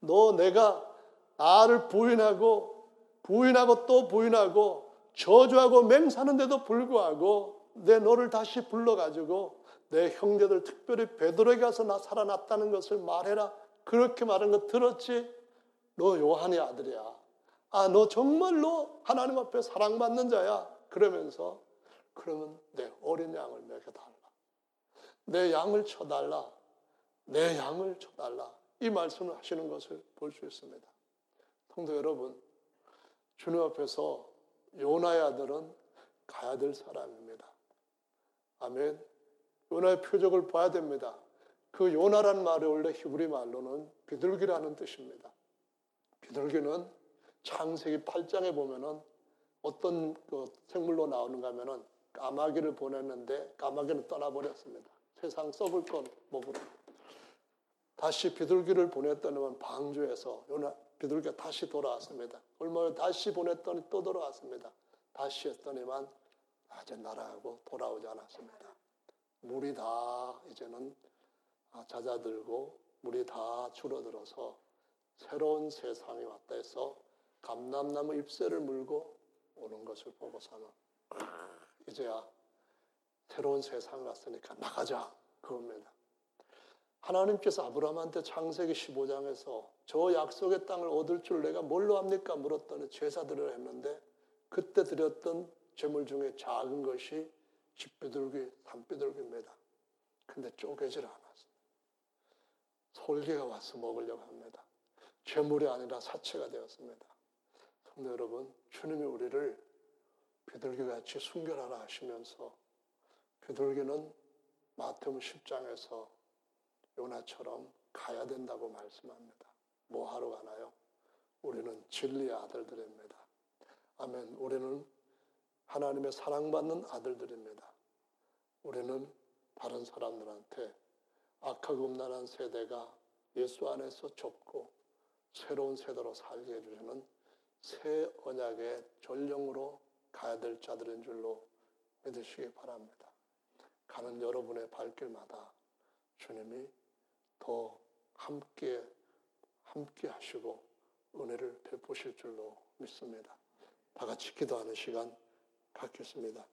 너 내가 나를 부인하고 부인하고 또 부인하고 저주하고 맹사하는데도 불구하고 내 너를 다시 불러가지고 내 형제들 특별히 베드로에 가서 나 살아났다는 것을 말해라. 그렇게 말한 거 들었지? 너 요한의 아들이야. 아, 너 정말로 하나님 앞에 사랑받는 자야. 그러면서 그러면 내 어린 양을 먹여달라. 내 양을 쳐달라. 내 양을 쳐달라. 이 말씀을 하시는 것을 볼 수 있습니다. 성도 여러분, 주님 앞에서 요나의 아들은 가야 될 사람입니다. 아멘. 요나의 표적을 봐야 됩니다. 그 요나란 말이 원래 히브리 말로는 비둘기라는 뜻입니다. 비둘기는 창세기 8장에 보면은 어떤 그 생물로 나오는가 하면은 까마귀를 보냈는데 까마귀는 떠나버렸습니다. 세상 썩을 것 먹으러. 다시 비둘기를 보냈더니만 방주에서 요나 비둘기가 다시 돌아왔습니다. 얼마 후에 다시 보냈더니 또 돌아왔습니다. 다시 했더니만 아직 날아가고 돌아오지 않았습니다. 물이 다 이제는 잦아들고 물이 다 줄어들어서 새로운 세상이 왔다 해서 감남나무 잎새를 물고 오는 것을 보고서는 이제야 새로운 세상 왔으니까 나가자 그겁니다. 하나님께서 아브라함한테 창세기 15장에서 저 약속의 땅을 얻을 줄 내가 뭘로 합니까? 물었더니 제사들을 했는데 그때 드렸던 제물 중에 작은 것이 집비둘기, 산비둘기입니다. 근데 쪼개질 않았습니다. 솔개가 와서 먹으려고 합니다. 제물이 아니라 사체가 되었습니다. 성도 여러분, 주님이 우리를 비둘기같이 순결하라 하시면서 비둘기는 마태음 10장에서 요나처럼 가야 된다고 말씀합니다. 뭐 하러 가나요? 우리는 진리의 아들들입니다. 아멘. 우리는 하나님의 사랑받는 아들들입니다. 우리는 다른 사람들한테 악하고 음란한 세대가 예수 안에서 좁고 새로운 세대로 살게 해주시는 새 언약의 전령으로 가야 될 자들인 줄로 믿으시기 바랍니다. 가는 여러분의 발길마다 주님이 더 함께 함께 하시고 은혜를 베푸실 줄로 믿습니다. 다 같이 기도하는 시간 갖겠습니다.